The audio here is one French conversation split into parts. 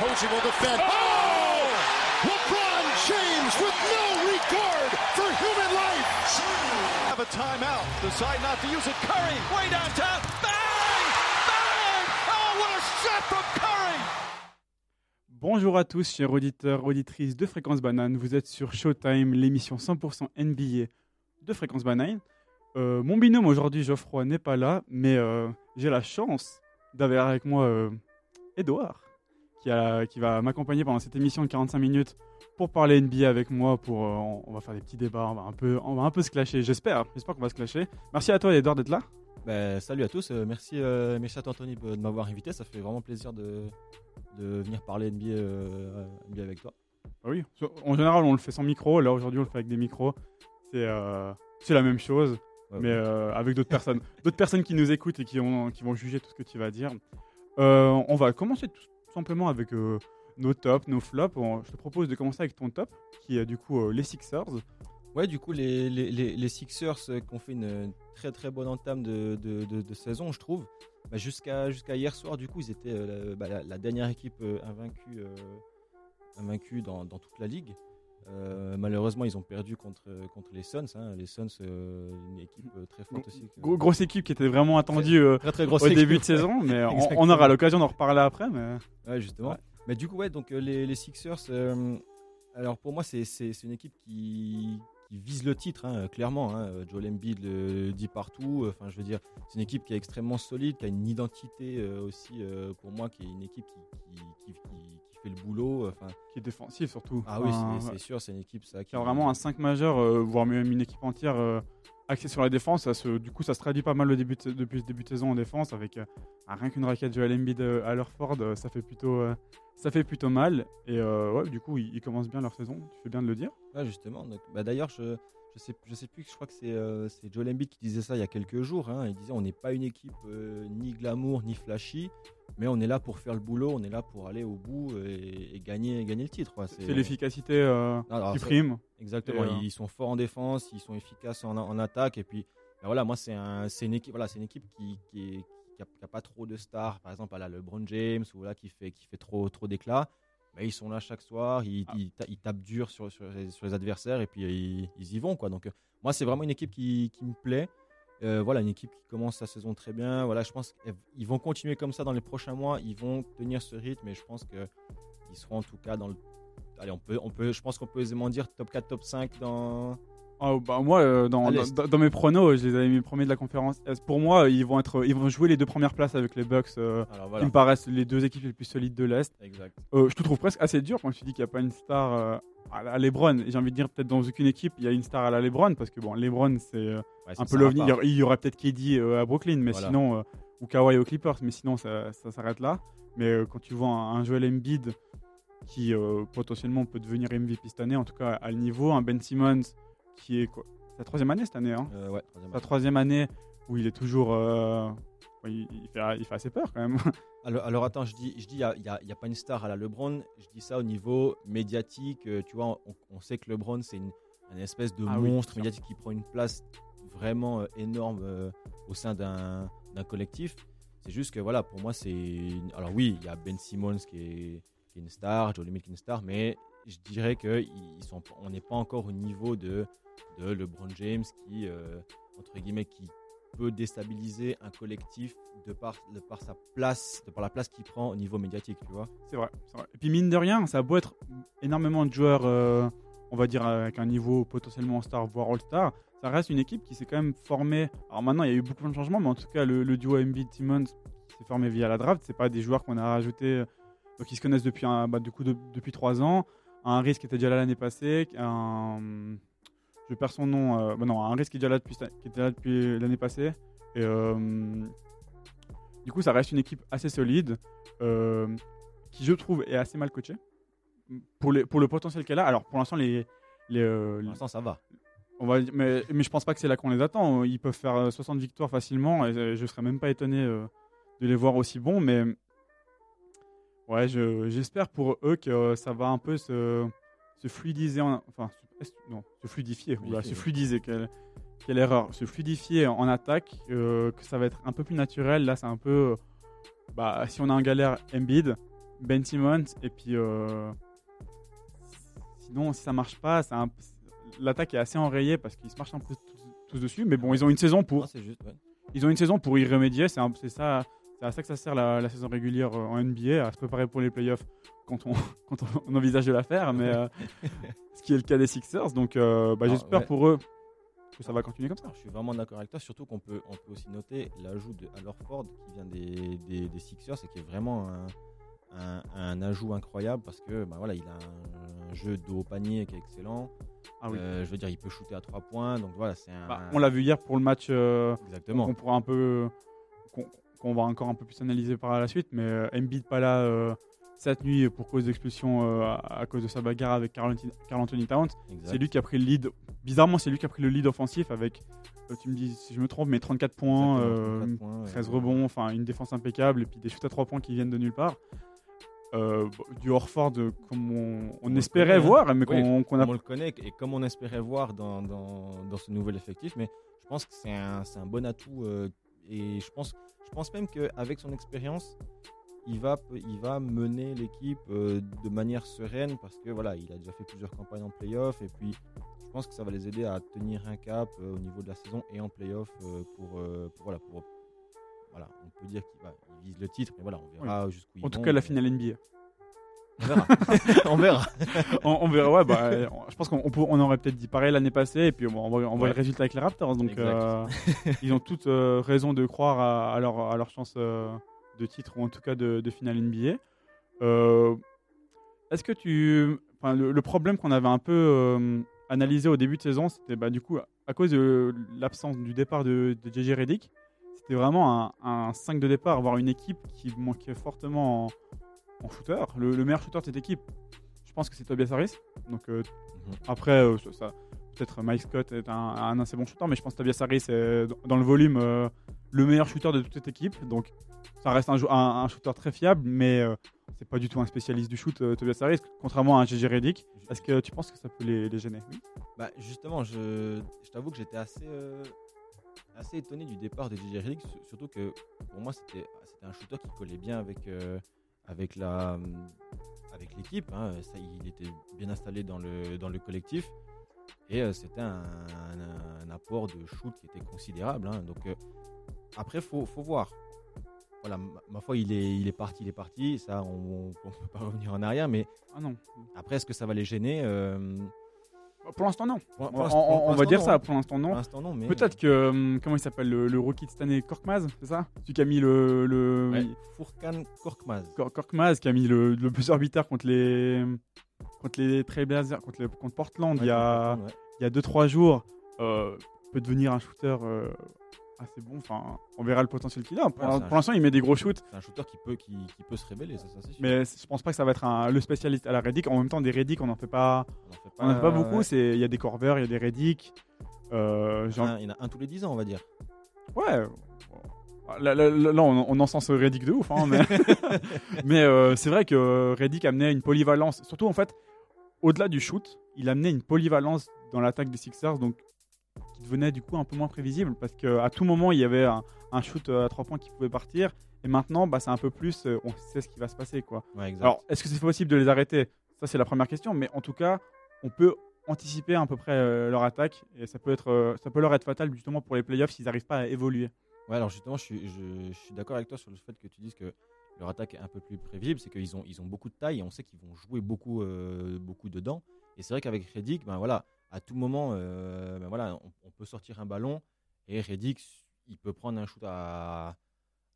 Posey will defend. Oh! LeBron James with no regard for human life. Have a timeout. Decide not to use it. Curry, way downtown. Bang! Bang! Oh, what a shot from Curry! Bonjour à tous, chers auditeurs, auditrices de Fréquence Banane. Vous êtes sur Showtime, l'émission 100% NBA de Fréquence Banane. Euh, mon binôme aujourd'hui, Geoffroy, n'est pas là, mais euh, j'ai la chance d'avoir avec moi euh, Edouard, qui, a- qui va m'accompagner pendant cette émission de 45 minutes pour parler NBA avec moi. Pour, euh, on, va faire des petits débats, on va un peu, on va un peu se clasher. J'espère, j'espère qu'on va se clasher. Merci à toi, Edouard, d'être là. Ben, salut à tous, euh, merci, euh, à toi Anthony de de m'avoir invité, ça fait vraiment plaisir de, de venir parler NBA, euh, NBA avec toi. Ah oui, en général, on le fait sans micro. Là, aujourd'hui, on le fait avec des micros. C'est euh, la même chose. Ouais, mais ouais. euh, avec d'autres personnes. D'autres personnes qui nous écoutent et qui, ont, qui vont juger tout ce que tu vas dire. Euh, on va commencer tout simplement avec euh, nos tops, nos flops. Je te propose de commencer avec ton top, qui est du coup euh, les Sixers. Ouais, du coup, les, Sixers euh, qui ont fait une très très bonne entame de, saison, je trouve. Bah, jusqu'à hier soir, du coup, ils étaient la, bah, la- dernière équipe invaincue, dans toute la ligue. Euh, malheureusement, ils ont perdu contre, contre les Suns. hein. Les Suns, euh, une équipe euh, très forte aussi. Gros- grosse équipe qui était vraiment attendue euh, très très grosse au équipe. début de saison, mais on, aura l'occasion d'en reparler après. Mais... Ouais, justement. Ouais. Mais du coup, ouais, donc les, les Sixers, alors pour moi, c'est une équipe qui, qui vise le titre, hein, clairement. Hein. Joel Embiid le dit partout. Enfin, je veux dire, c'est une équipe qui est extrêmement solide, qui a une identité aussi, pour moi, qui est une équipe qui, qui, qui- qui- qui fait le boulot. Enfin, Qui est défensif surtout. ah oui, Enfin, c'est- sûr, c'est une équipe ça, qui a vraiment un 5 majeur, euh, voire même une équipe entière euh, axée sur la défense. Ça se, du coup, ça se traduit pas mal le début de- depuis le début de saison en défense, avec euh, rien qu'une raquette Joel Embiid euh, à leur Ford, euh, ça fait plutôt, euh, ça fait plutôt mal. Et euh, ouais, du coup, ils, ils commencent bien leur saison. Tu fais bien de le dire. Ouais, justement. Bah, D'ailleurs, je, je sais, je sais plus, je crois que c'est euh, Joel Embiid qui disait ça il y a quelques jours. hein. Il disait on n'est pas une équipe euh, ni glamour ni flashy, mais on est là pour faire le boulot, on est là pour aller au bout et, et gagner, gagner le titre. C'est l'efficacité euh, Alors, qui prime. Exactement. Euh, Ils sont forts en défense, ils sont efficaces en, en attaque. Et puis, ben voilà, moi, c'est un, une équipe, voilà, c'est une équipe qui, qui, a, qui a pas trop de stars. Par exemple, à la LeBron James ou là qui fait, qui fait trop, trop d'éclats. Mais ils sont là chaque soir, ils, Ah. ils, ta- ils tapent dur sur, sur, les, sur les adversaires et puis ils, ils y vont. Quoi. Donc, euh, moi, c'est vraiment une équipe qui, qui me plaît. Euh, voilà, une équipe qui commence sa saison très bien. Voilà, je pense qu'ils vont continuer comme ça dans les prochains mois. Ils vont tenir ce rythme et je pense qu'ils seront en tout cas dans le. Allez, on peut, on peut, je pense qu'on peut aisément dire top 4, top 5 dans. Ah, bah, moi, euh, dans, mes pronos, je les avais mis premiers de la conférence. Est. Pour moi, ils vont, être, ils vont jouer les deux premières places avec les Bucks, euh, qui me paraissent les deux équipes les plus solides de l'Est. Exact. Euh, je te trouve presque assez dur quand tu dis qu'il n'y a pas une star euh, à la LeBron. J'ai envie de dire peut-être dans aucune équipe il y a une star à la LeBron parce que bon, LeBron c'est euh, Ouais, un peu l'ovni. Il y part. aura- Il y aura peut-être KD euh, à Brooklyn, mais Voilà. sinon euh, ou Kawhi aux Clippers, mais sinon ça, ça s'arrête là. Mais euh, quand tu vois un, un Joel Embiid qui euh, potentiellement peut devenir MVP cette année, en tout cas à le niveau, un Ben Simmons qui est quoi sa troisième année cette année, hein Euh, ouais, troisième sa match. troisième année où il est toujours, euh, il, il fait, il fait assez peur quand même. Alors, alors attends, je dis, je dis, il n'y a, a- a pas une star à la LeBron. Je dis ça au niveau médiatique. euh, Tu vois, on, on sait que LeBron c'est une, une espèce de Ah monstre médiatique qui prend une place vraiment euh, énorme euh, au sein d'un collectif. C'est juste que voilà, pour moi c'est. Alors oui, il y a Ben Simmons qui est, qui est une star, Joel Embiid qui est une star, mais je dirais que ils sont, on n'est pas encore au niveau de, de LeBron James qui euh, entre guillemets qui peut déstabiliser un collectif de par, de par sa place, de par la place qu'il prend au niveau médiatique, tu vois. C'est vrai, vrai. Et puis mine de rien, ça a beau être énormément de joueurs, euh, on va dire avec un niveau potentiellement star, voire all-star, ça reste une équipe qui s'est quand même formée. Alors maintenant, il y a eu beaucoup de changements, mais en tout cas, le, duo Embiid-Simmons s'est formé via la draft. C'est pas des joueurs qu'on a rajoutés, euh, qui se connaissent depuis un, bah, du coup de- depuis trois ans. Un risque qui était déjà là l'année passée, un, je perds son nom, euh, bah non, un risque qui, est déjà là depuis, qui était là depuis l'année passée. Et euh, du coup, ça reste une équipe assez solide. euh, qui je trouve est assez mal coachée pour, les, pour le potentiel qu'elle a. Alors pour l'instant, les, les, euh, Pour l'instant, ça va. on va, mais, mais je pense pas que c'est là qu'on les attend. Ils peuvent faire euh, 60 victoires facilement et je serais même pas étonné de les voir aussi bons. Mais ouais, je- j'espère pour eux que euh, ça va un peu se, se fluidiser, en- enfin non, se fluidifier, oula, se fluidiser, quelle, quelle erreur, se fluidifier en attaque, euh, que ça va être un peu plus naturel. Là, c'est un peu, euh, bah, si on a un galère Embiid, Ben Simmons et puis euh, sinon si ça marche pas, l'attaque est assez enrayée parce qu'ils se marchent un peu tous, tous dessus. Mais bon, ils ont une saison pour c'est juste, ouais. ils ont une saison pour y remédier. C'est ça, c'est à ça que ça sert la, la saison régulière euh, en NBA, à se préparer pour les playoffs quand on, quand on envisage de la faire. Mais euh, ce qui est le cas des Sixers, donc euh, bah, Ah, j'espère ouais. pour eux que ça va continuer comme ça. Je suis vraiment d'accord avec toi, surtout qu'on peut, on peut aussi noter l'ajout de Al Horford qui vient des, des, des Sixers et qui est vraiment un, un, un ajout incroyable parce que bah, voilà, il a un, jeu de haut panier qui est excellent. Ah oui. Euh, je veux dire, il peut shooter à 3 points, donc voilà, c'est un. Bah, on l'a vu hier pour le match Exactement. qu'on pourra un peu qu'on qu'on va encore un peu plus analyser par la suite mais euh, Embiid pas là euh, cette nuit pour cause d'expulsion euh, à, à cause de sa bagarre avec Carl Anthony, Towns. C'est lui qui a pris le lead bizarrement c'est lui qui a pris le lead offensif avec euh, tu me dis si je me trompe mais 34 points, Exactement, euh, 34 points, 13 euh, rebonds enfin une défense impeccable et puis des shoots à 3 points qui viennent de nulle part. Du Horford comme on, espérait hein. voir mais Oui, qu'on qu'on a on le connaît et comme on espérait voir dans, dans, dans ce nouvel effectif, mais je pense que c'est un, bon atout et je pense, je pense même qu'avec son expérience, il va, il va mener l'équipe euh, de manière sereine parce que voilà, il a déjà fait plusieurs campagnes en playoff et puis je pense que ça va les aider à tenir un cap euh, au niveau de la saison et en playoff euh, pour, pour, voilà, pour voilà, on peut dire qu'il va, il vise le titre, mais voilà, on verra jusqu'où ils en tout vont. cas la finale NBA On verra. on verra. on, on verra, ouais, bah, je pense qu'on on aurait peut-être dit pareil l'année passée, et puis on, on voit, le résultat avec les Raptors. Donc, Exact. euh, ils ont toutes euh, raison de croire à, à leur, à leur chance euh, de titre, ou en tout cas de, de finale NBA. Euh, Est-ce que tu. Le, le problème qu'on avait un peu analysé au début de saison, c'était bah, du coup, à cause de l'absence du départ de, de JJ Redick, c'était vraiment un, un 5 de départ, avoir une équipe qui manquait fortement en, en shooter. Le, le meilleur shooter de cette équipe, je pense que c'est Tobias Harris. Donc euh, Mhm. après, euh, ça, ça- peut-être Mike Scott est un, un assez bon shooter, mais je pense que Tobias Harris est dans- le volume euh, le meilleur shooter de toute cette équipe. Donc ça reste un, un- un shooter très fiable, mais euh, c'est pas du tout un spécialiste du shoot, euh, Tobias Harris, contrairement à un JJ Redick. Est-ce que tu penses que ça peut les, les gêner? Oui. Bah, justement, je, je t'avoue que j'étais assez, euh, assez étonné du départ de JJ Redick, su- surtout que pour moi c'était c'était un shooter qui collait bien avec, euh, avec la avec l'équipe. hein. Ça, il était bien installé dans le, dans le collectif et euh, c'était un, un- un apport de shoot qui était considérable. hein. Donc euh, après, faut, faut voir. Voilà, ma, ma foi, il est, il est parti, il est parti. Ça, on ne peut pas revenir en arrière. Mais Ah non. après, est-ce que ça va les gêner Euh, Pour l'instant, non. pour- On, pour l'instant- on- on pour va dire ça, pour l'instant, non. Mais Peut-être que. hum, comment il s'appelle le, le rookie de cette année Korkmaz, c'est ça? Celui qui a mis le. le Ouais, Furkan Korkmaz. Kor- Korkmaz qui a mis le, le buzzer beater contre les. Contre les Trailblazers, contre, les- contre Portland il y a, Ouais, il y a 2-3 jours, euh, peut devenir un shooter euh, assez bon. Enfin, on verra le potentiel qu'il a. Pour, Ouais, l'instant, il met des gros shoots, C'est un shooter qui peut, qui, qui peut se révéler, ça, ça, c'est sûr. mais je pense pas que ça va être un- le spécialiste à la Reddick. En même temps, des Reddick, on n'en fait pas, on en fait on en fait pas beaucoup. ouais. C'est- Il y a des Corvers, il y a des Reddick. Euh, Il y en a- il y en a un tous les 10 ans, on va dire. Ouais. Là, là, là, là, on, on encense Reddick de ouf, hein, mais, mais euh, c'est vrai que Reddick amenait une polyvalence. Surtout, en fait, au-delà du shoot, il amenait une polyvalence dans l'attaque des Sixers, donc qui devenait du coup un peu moins prévisible parce qu'à tout moment, il y avait un, un shoot à trois points qui pouvait partir. Et maintenant, bah, c'est un peu plus, euh, on sait ce qui va se passer. Quoi. Ouais. Alors, est-ce que c'est possible de les arrêter? Ça, c'est la première question, mais en tout cas, on peut anticiper à peu près euh, leur attaque et ça peut, être, euh, ça peut leur être fatal justement pour les playoffs s'ils n'arrivent pas à évoluer. Ouais, alors justement, je suis, je, je suis d'accord avec toi sur le fait que tu dises que leur attaque est un peu plus prévisible, c'est qu'ils ont, ils ont beaucoup de taille et on sait qu'ils vont jouer beaucoup, euh, beaucoup dedans. Et c'est vrai qu'avec Reddick, ben voilà, à tout moment, euh, ben voilà, on, on peut sortir un ballon et Reddick, il peut prendre un shoot à,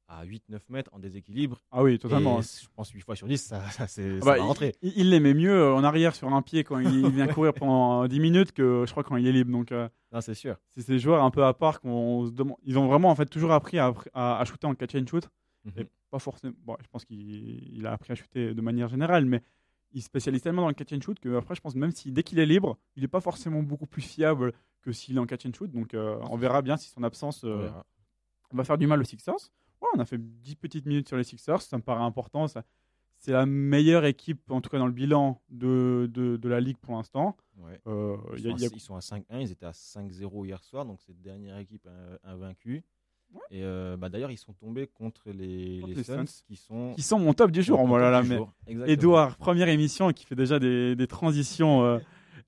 à 8-9 mètres en déséquilibre. Ah oui, totalement. Et je pense 8 fois sur 10, ça, ça, c'est, Ah ça bah, va rentrer. il, il les met mieux euh, en arrière sur un pied quand il, il vient courir pendant 10 minutes que je crois quand il est libre. Donc euh, Non, c'est sûr. c'est ces joueurs un peu à part qu'on se demande. Ils ont vraiment en fait toujours appris à, à, à shooter en catch and shoot. Mhm. Et pas forcément. Bon, je pense qu'il il a appris à shooter de manière générale, mais il se spécialise tellement dans le catch and shoot que après je pense même si dès qu'il est libre, il n'est pas forcément beaucoup plus fiable que s'il est en catch and shoot. Donc euh, on verra bien si son absence euh, va faire du mal aux Sixers. Ouais, on a fait 10 petites minutes sur les Sixers, ça me paraît important. Ça, c'est la meilleure équipe, en tout cas dans le bilan de, de, de la ligue pour l'instant. Ouais. Euh, Ils, y a- y ils sont à 5-1, ils étaient à 5-0 hier soir, donc c'est la dernière équipe invaincue. Et euh, bah, d'ailleurs, ils sont tombés contre les, Contre les les Suns, Suns. qui sont. Qui sont mon top du jour. Voilà, là, mais. Edouard, première émission qui fait déjà des, des transitions euh,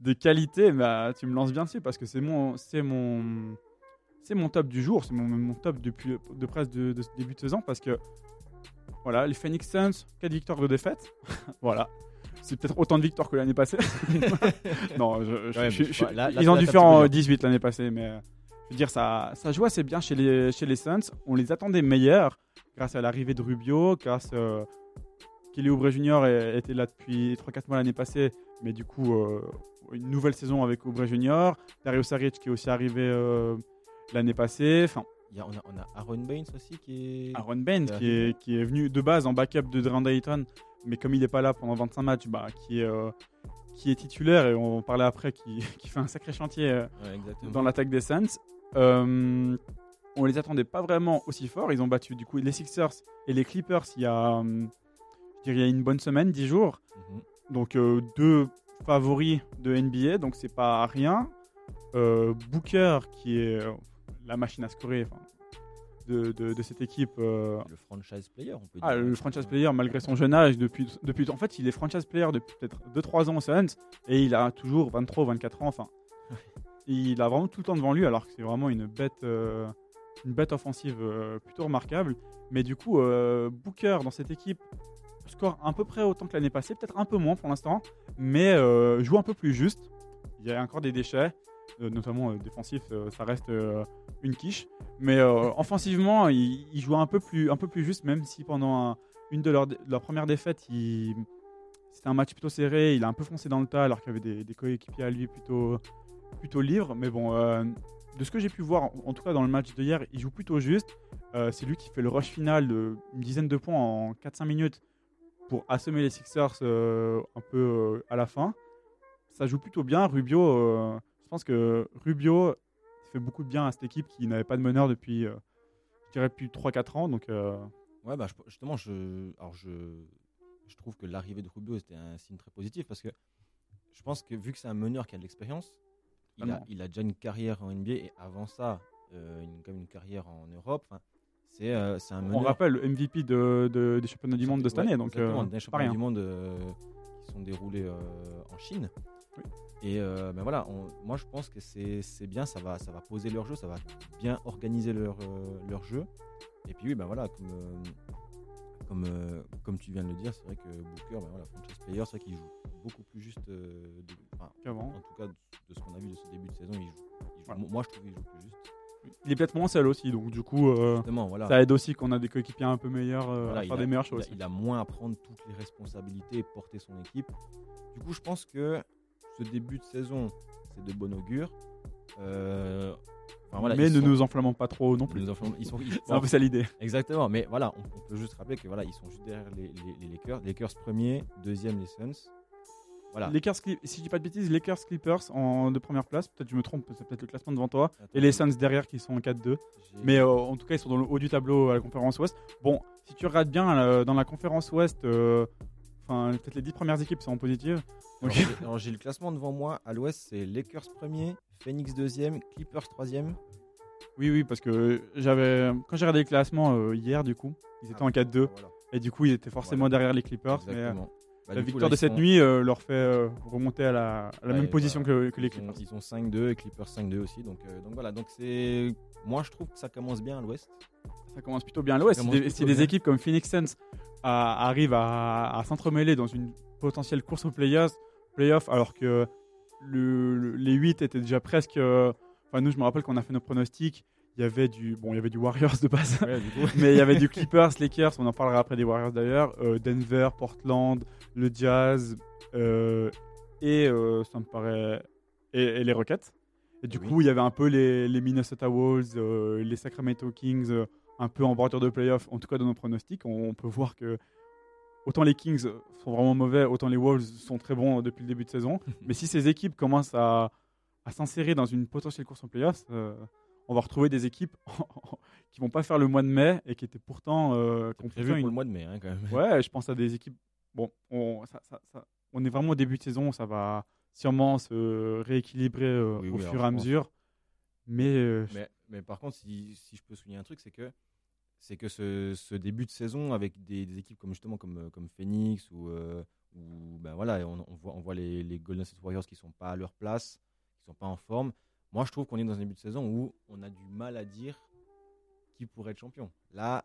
de qualité, bah, tu me lances bien dessus parce que c'est mon, c'est mon, c'est mon top du jour, c'est mon, mon top depuis de presque de, début de saison parce que voilà, les Phoenix Suns, 4 victoires de défaite, voilà. C'est peut-être autant de victoires que l'année passée. non, je, je- Ouais, je- mais je- là- là, ils ont dû faire en dur. 18 l'année passée, mais euh, je veux dire, ça, ça joue assez bien chez les, chez les Suns. On les attendait meilleurs grâce à l'arrivée de Rubio, grâce euh, Kelly Oubre Jr. est- était là depuis 3-4 mois l'année passée, mais du coup, euh, une nouvelle saison avec Oubre Jr. Dario Saric qui est aussi arrivé euh, l'année passée. Enfin, on, a, on a Aaron Baines aussi qui est. Aaron Baines qui est, qui est venu de base en backup de Durant Ayton, mais comme il n'est pas là pendant 25 matchs, bah, qui, est, euh, qui est titulaire, et on parler après, qui, qui fait un sacré chantier euh, Ouais, dans l'attaque des Suns. Euh, on les attendait pas vraiment aussi fort. Ils ont battu du coup les Sixers et les Clippers il y a, euh, je dirais, il y a une bonne semaine, 10 jours. Mhm. Donc euh, deux favoris de NBA, donc c'est pas rien. Euh, Booker qui est euh, la machine à scorer de, de- de cette équipe. euh, Le franchise player, on peut ah, dire. le franchise player malgré son jeune âge depuis, depuis en fait il est franchise player depuis peut-être 2-3 ans au Suns et il a toujours 23 ou 24 ans enfin il a vraiment tout le temps devant lui alors que c'est vraiment une bête euh, offensive euh, plutôt remarquable mais du coup euh, Booker dans cette équipe score à peu près autant que l'année passée peut-être un peu moins pour l'instant mais joue un peu plus juste il y a encore des déchets notamment défensifs euh, ça reste une quiche mais offensivement, il, joue un peu plus, juste, même si pendant un- une de leurs premières défaites, c'était un match plutôt serré. Il a un peu foncé dans le tas, alors qu'il y avait des coéquipiers à lui plutôt, plutôt libres. Mais bon, euh, de ce que j'ai pu voir, en, tout cas dans le match d'hier, il joue plutôt juste. Euh, c'est lui qui fait le rush final de une dizaine de points en 4-5 minutes pour assommer les Sixers euh, un peu à la fin. Ça joue plutôt bien. Rubio, je pense que Rubio fait beaucoup de bien à cette équipe qui n'avait pas de meneur depuis, je dirais, depuis 3-4 ans. Donc, Ouais, bah, justement, je, alors je, je trouve que l'arrivée de Rubio c'était un signe très positif parce que je pense que vu que c'est un meneur qui a de l'expérience, il a, Totalement. il a déjà une carrière en NBA et avant ça, euh, une, comme une carrière en Europe. Enfin, c'est euh, c'est un meneur. on rappelle le MVP de, de- des championnats du monde de cette Ouais, année. Donc, euh, des championnats du monde euh, qui sont déroulés en Chine. Oui. Et ben voilà, on- moi je pense que c'est c'est bien, ça va, ça va poser leur jeu, ça va bien organiser leur, leur jeu. Et puis oui, ben voilà, comme, comme, euh, comme tu viens de le dire, c'est vrai que Booker, ben voilà, franchise player, c'est vrai qu'il joue beaucoup plus juste. euh, de- enfin, Qu'avant. en tout cas, de, de ce qu'on a vu de ce début de saison, il joue. il joue- Voilà. Moi je trouve qu'il joue plus juste. Il est peut-être moins seul aussi. Donc, du coup, euh, voilà. ça aide aussi qu'on a des coéquipiers un peu meilleurs euh, Voilà, à faire a- des meilleures il choses. a, il a moins à prendre toutes les responsabilités et porter son équipe. Du coup, je pense que ce début de saison, c'est de bon augure. Enfin, voilà, mais ne sont- nous enflammons pas trop non plus. nous enflammons- ils sont- ils- C'est un peu ça l'idée. Exactement, mais voilà, on, on peut juste rappeler que voilà, ils sont juste derrière les, les- les Lakers. Lakers premier, deuxième les Suns. Voilà. Lakers, si je dis pas de bêtises, Lakers Clippers en de première place. Peut-être je me trompe, c'est peut-être le classement devant toi. Attends, Et les Suns derrière qui sont en 4-2. j'ai- Mais euh, en tout cas, ils sont dans le haut du tableau à la conférence Ouest. Bon, si tu regardes bien euh, dans la conférence Ouest, euh, enfin peut-être les 10 premières équipes sont en positive. alors, j'ai- le classement devant moi. À l'Ouest, c'est Lakers premier, Phoenix deuxième, Clippers troisième. Oui, oui, parce que j'avais quand j'ai regardé le classement euh, hier, du coup, ils étaient en 4-2 Voilà, et du coup, ils étaient forcément Voilà. derrière les Clippers. Mais, euh, exactement. Bah, la coup, victoire là, de cette sont- nuit euh, leur fait euh, remonter à la, à la Ouais, même position voilà. que, que les Clippers. ont, ils ont 5-2 et Clippers 5-2 aussi. Donc, euh, donc voilà, donc c'est. Moi je trouve que ça commence bien à l'ouest. Ça commence plutôt bien à l'Ouest. Si des, si équipes comme Phoenix Suns arrivent à, à s'entremêler dans une potentielle course aux playoffs, playoffs alors que le- le- les 8 étaient déjà presque. Enfin, nous, je me rappelle qu'on a fait nos pronostics. Il y avait du, bon, il y avait du Warriors de base. Mais il y avait du Clippers, Lakers, on en parlera après des Warriors d'ailleurs, euh, Denver, Portland, le Jazz euh, et euh, ça me paraît et, et les Rockets. Et du Oui. coup, il y avait un peu les, les Minnesota Wolves, les Sacramento Kings, un peu en bordure de playoff, en tout cas dans nos pronostics. On, on peut voir que autant les Kings sont vraiment mauvais, autant les Wolves sont très bons depuis le début de saison. Mais si ces équipes commencent à, à s'insérer dans une potentielle course en playoffs, on va retrouver des équipes qui vont pas faire le mois de mai et qui étaient pourtant euh, qui ont Prévu pourtant pour une- le mois de mai hein, quand même. Ouais, je pense à des équipes. Bon, on, ça- ça- ça- on est vraiment au début de saison, ça va sûrement se rééquilibrer euh, Oui, au oui, fur et à mesure. Mais, euh, Mais Mais par contre, si, si je peux souligner un truc, c'est que c'est que ce, ce début de saison avec des, des équipes comme justement comme, comme Phoenix ou, euh, ou ben voilà, on, on voit, on voit les, les Golden State Warriors qui sont pas à leur place, qui sont pas en forme. Moi, je trouve qu'on est dans un début de saison où on a du mal à dire qui pourrait être champion. Là,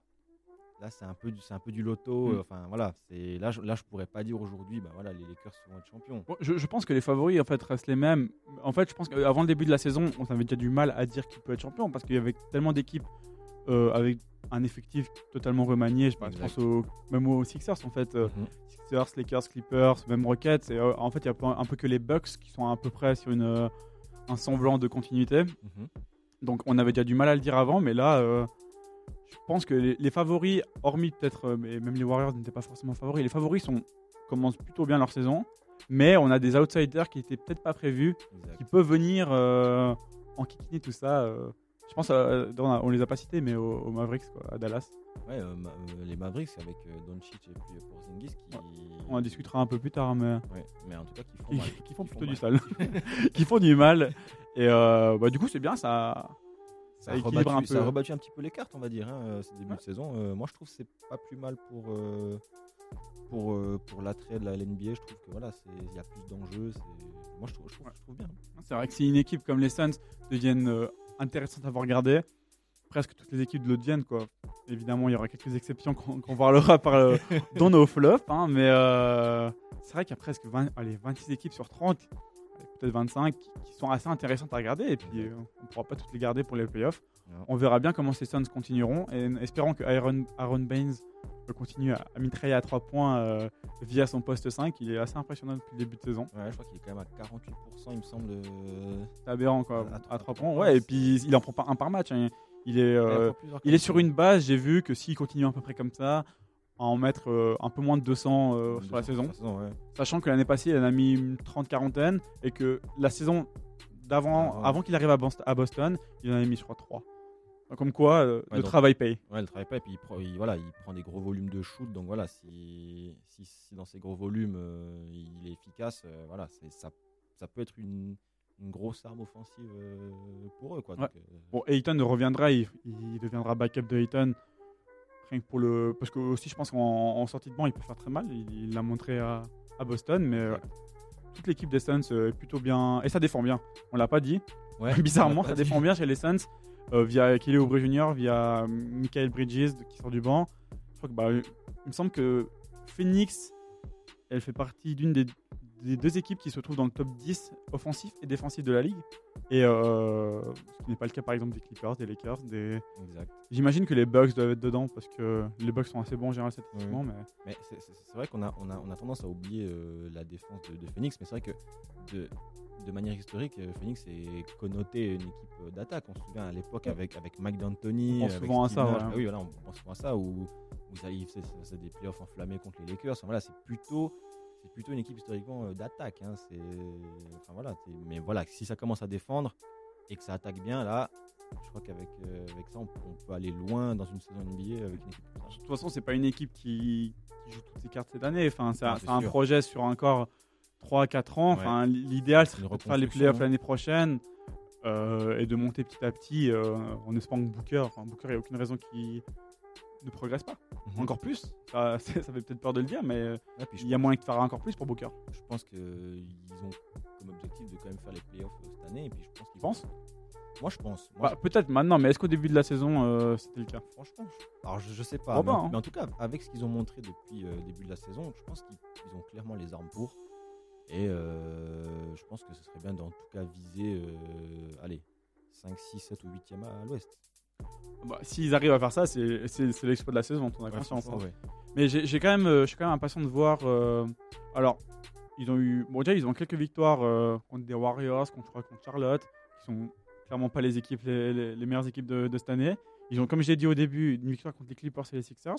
là c'est un peu du, c'est un peu du loto. Mm. euh, Enfin voilà, c'est là, je, là, je pourrais pas dire aujourd'hui, ben voilà, les Lakers vont être champions. Bon, je, je pense que les favoris en fait restent les mêmes. En fait, je pense qu'avant le début de la saison, on avait déjà du mal à dire qui peut être champion parce qu'il y avait tellement d'équipes euh, avec un effectif totalement remanié. Je, pas, pense au, même aux Sixers en fait. euh, Mhm. Sixers, Lakers, Clippers, même Rockets. Et, euh, en fait, il y a pas- un peu que les Bucks qui sont à peu près sur une, un semblant de continuité. Mhm. Donc on avait déjà du mal à le dire avant, mais là, euh, je pense que les, les favoris, hormis peut-être, euh, mais même les Warriors n'étaient pas forcément favoris, les favoris sont, commencent plutôt bien leur saison, mais on a des outsiders qui étaient peut-être pas prévus, Exact. qui peuvent venir euh, en kikiner tout ça. Je pense, euh, on, les a pas cités, mais aux, aux Mavericks, quoi, à Dallas. Ouais, euh, ma- euh, les Mavericks avec Doncic et puis Porzingis qui. On en discutera un peu plus tard, mais Ouais, mais en tout cas qui font qui, mal. qui font Qui plutôt du mal. sale, qui font du mal. Et bah, du coup, c'est bien, ça, Ça ça a, équilibre rebattu, un peu. ça a rebattu un petit peu les cartes, on va dire, hein, euh, ce début Ouais. de saison. Euh, moi, je trouve que c'est pas plus mal pour, euh, pour, euh, pour l'attrait de la LNBA. Je trouve que voilà, c'est- il y a plus d'enjeux. Moi, je trouve, je trouve, je trouve bien. C'est vrai que si une équipe comme les Suns devienne euh, intéressante à voir regarder, presque toutes les équipes le deviennent. Quoi. Évidemment, il y aura quelques exceptions qu'on parlera par, dans nos flops, hein, mais euh, c'est vrai qu'il y a presque 20, allez, 26 équipes sur 30, allez, peut-être 25, qui, qui sont assez intéressantes à regarder. Et puis, euh, on ne pourra pas toutes les garder pour les playoffs. On verra bien comment ces Suns continueront. Et espérons que Aaron, Aaron Baines euh, continue à, à mitrailler à 3 points euh, via son poste 5. Il est assez impressionnant depuis le début de saison. Ouais, je crois qu'il est quand même à 48%, il me semble. C'est aberrant quoi, À- à à trois 3 points. points. Ouais, et puis il en prend pas un par match. hein. Il est, euh, Il a il est sur une base, j'ai vu que s'il continue à peu près comme ça, à en mettre euh, un peu moins de 200 euh, sur la saison, ouais. sachant que l'année passée il en a mis une 30-quarantaine et que la saison d'avant, Avant. avant qu'il arrive à Boston, il en avait mis sur 3. Comme quoi, euh, Ouais, le donc- travail paye. Ouais, il travaille pas et puis il prend, il- voilà, il prend des gros volumes de shoot. Donc voilà, si, si, si dans ces gros volumes euh, il est efficace, euh, voilà, c'est, ça, ça peut être une, une grosse arme offensive pour eux. Quoi. Donc, euh, Bon, Ayton reviendra, il, il deviendra backup de Ayton. Rien que pour le. Parce que aussi, je pense qu'en en sortie de banc, il peut faire très mal. Il l'a montré à, à Boston, mais toute l'équipe des Suns est plutôt bien. Et ça défend bien. On l'a pas dit. ouais, Bizarrement, ça défend bien chez les Suns. Euh, via Kelly Oubre Jr., via Michael Bridges qui sort du banc. Je crois que bah, il me semble que Phoenix, elle fait partie d'une des, des deux équipes qui se trouvent dans le top 10 offensif et défensif de la ligue. Et euh, ce qui n'est pas le cas par exemple des Clippers, des Lakers, des. Exact. J'imagine que les Bucks doivent être dedans parce que les Bucks sont assez bons en général statistiquement, mais Mais c'est, vrai qu'on a, on a, on a tendance à oublier euh, la défense de, de Phoenix, mais c'est vrai que de, de manière historique, euh, Phoenix est connoté une équipe d'attaque. On se souvient à l'époque avec, avec Mike D'Antoni. On pense souvent à ça, ouais. Ah oui, voilà, on pense souvent à ça, où, où ça, faisait des playoffs enflammés contre les Lakers. Voilà, c'est plutôt, c'est plutôt une équipe historiquement euh, d'attaque. hein. C'est, enfin, voilà, c'est- mais voilà, si ça commence à défendre et que ça attaque bien, là, je crois qu'avec euh, avec ça, on, peut- on peut aller loin dans une saison NBA avec une équipe de toute façon, c'est pas une équipe qui, qui joue toutes ses cartes cette année. Enfin, c'est un, c'est c'est projet sur encore 3-4 ans. Ouais. Enfin, l'idéal serait de faire les playoffs l'année prochaine euh, et de monter petit à petit euh, en espérant que Booker, enfin Booker, il n'y a aucune raison qu'il ne progresse pas. Mhm. Encore plus. Ça, fait peut-être peur de le dire, mais Ouais, il y a moyen de faire encore plus pour Booker. Je pense qu'ils ont comme objectif de quand même faire les playoffs euh, cette année. Et puis je pense qu'ils penses? Moi, je pense. Bah, Peut-être maintenant, mais est-ce qu'au début de la saison, euh, c'était le cas? Franchement, je- alors je, je sais pas. Mais, en- hein. mais en tout cas, avec ce qu'ils ont montré depuis le début de la saison, je pense qu'ils ils ont clairement les armes pour. Et euh, je pense que ce serait bien d'en tout cas viser, euh, allez, 5, 6, 7 ou 8e à l'ouest. Bah, S'ils arrivent à faire ça, c'est l'exploit de la saison, on a Ouais, conscience. franchement, hein. ouais. Mais j'ai quand même, euh, je suis quand même impatient de voir. euh, alors, ils ont eu, bon déjà ils ont quelques victoires contre des Warriors, contre, contre Charlotte, qui sont clairement pas les équipes, les, les- les meilleures équipes de, de cette année. Ils ont, comme j'ai dit au début, une victoire contre les Clippers et les Sixers.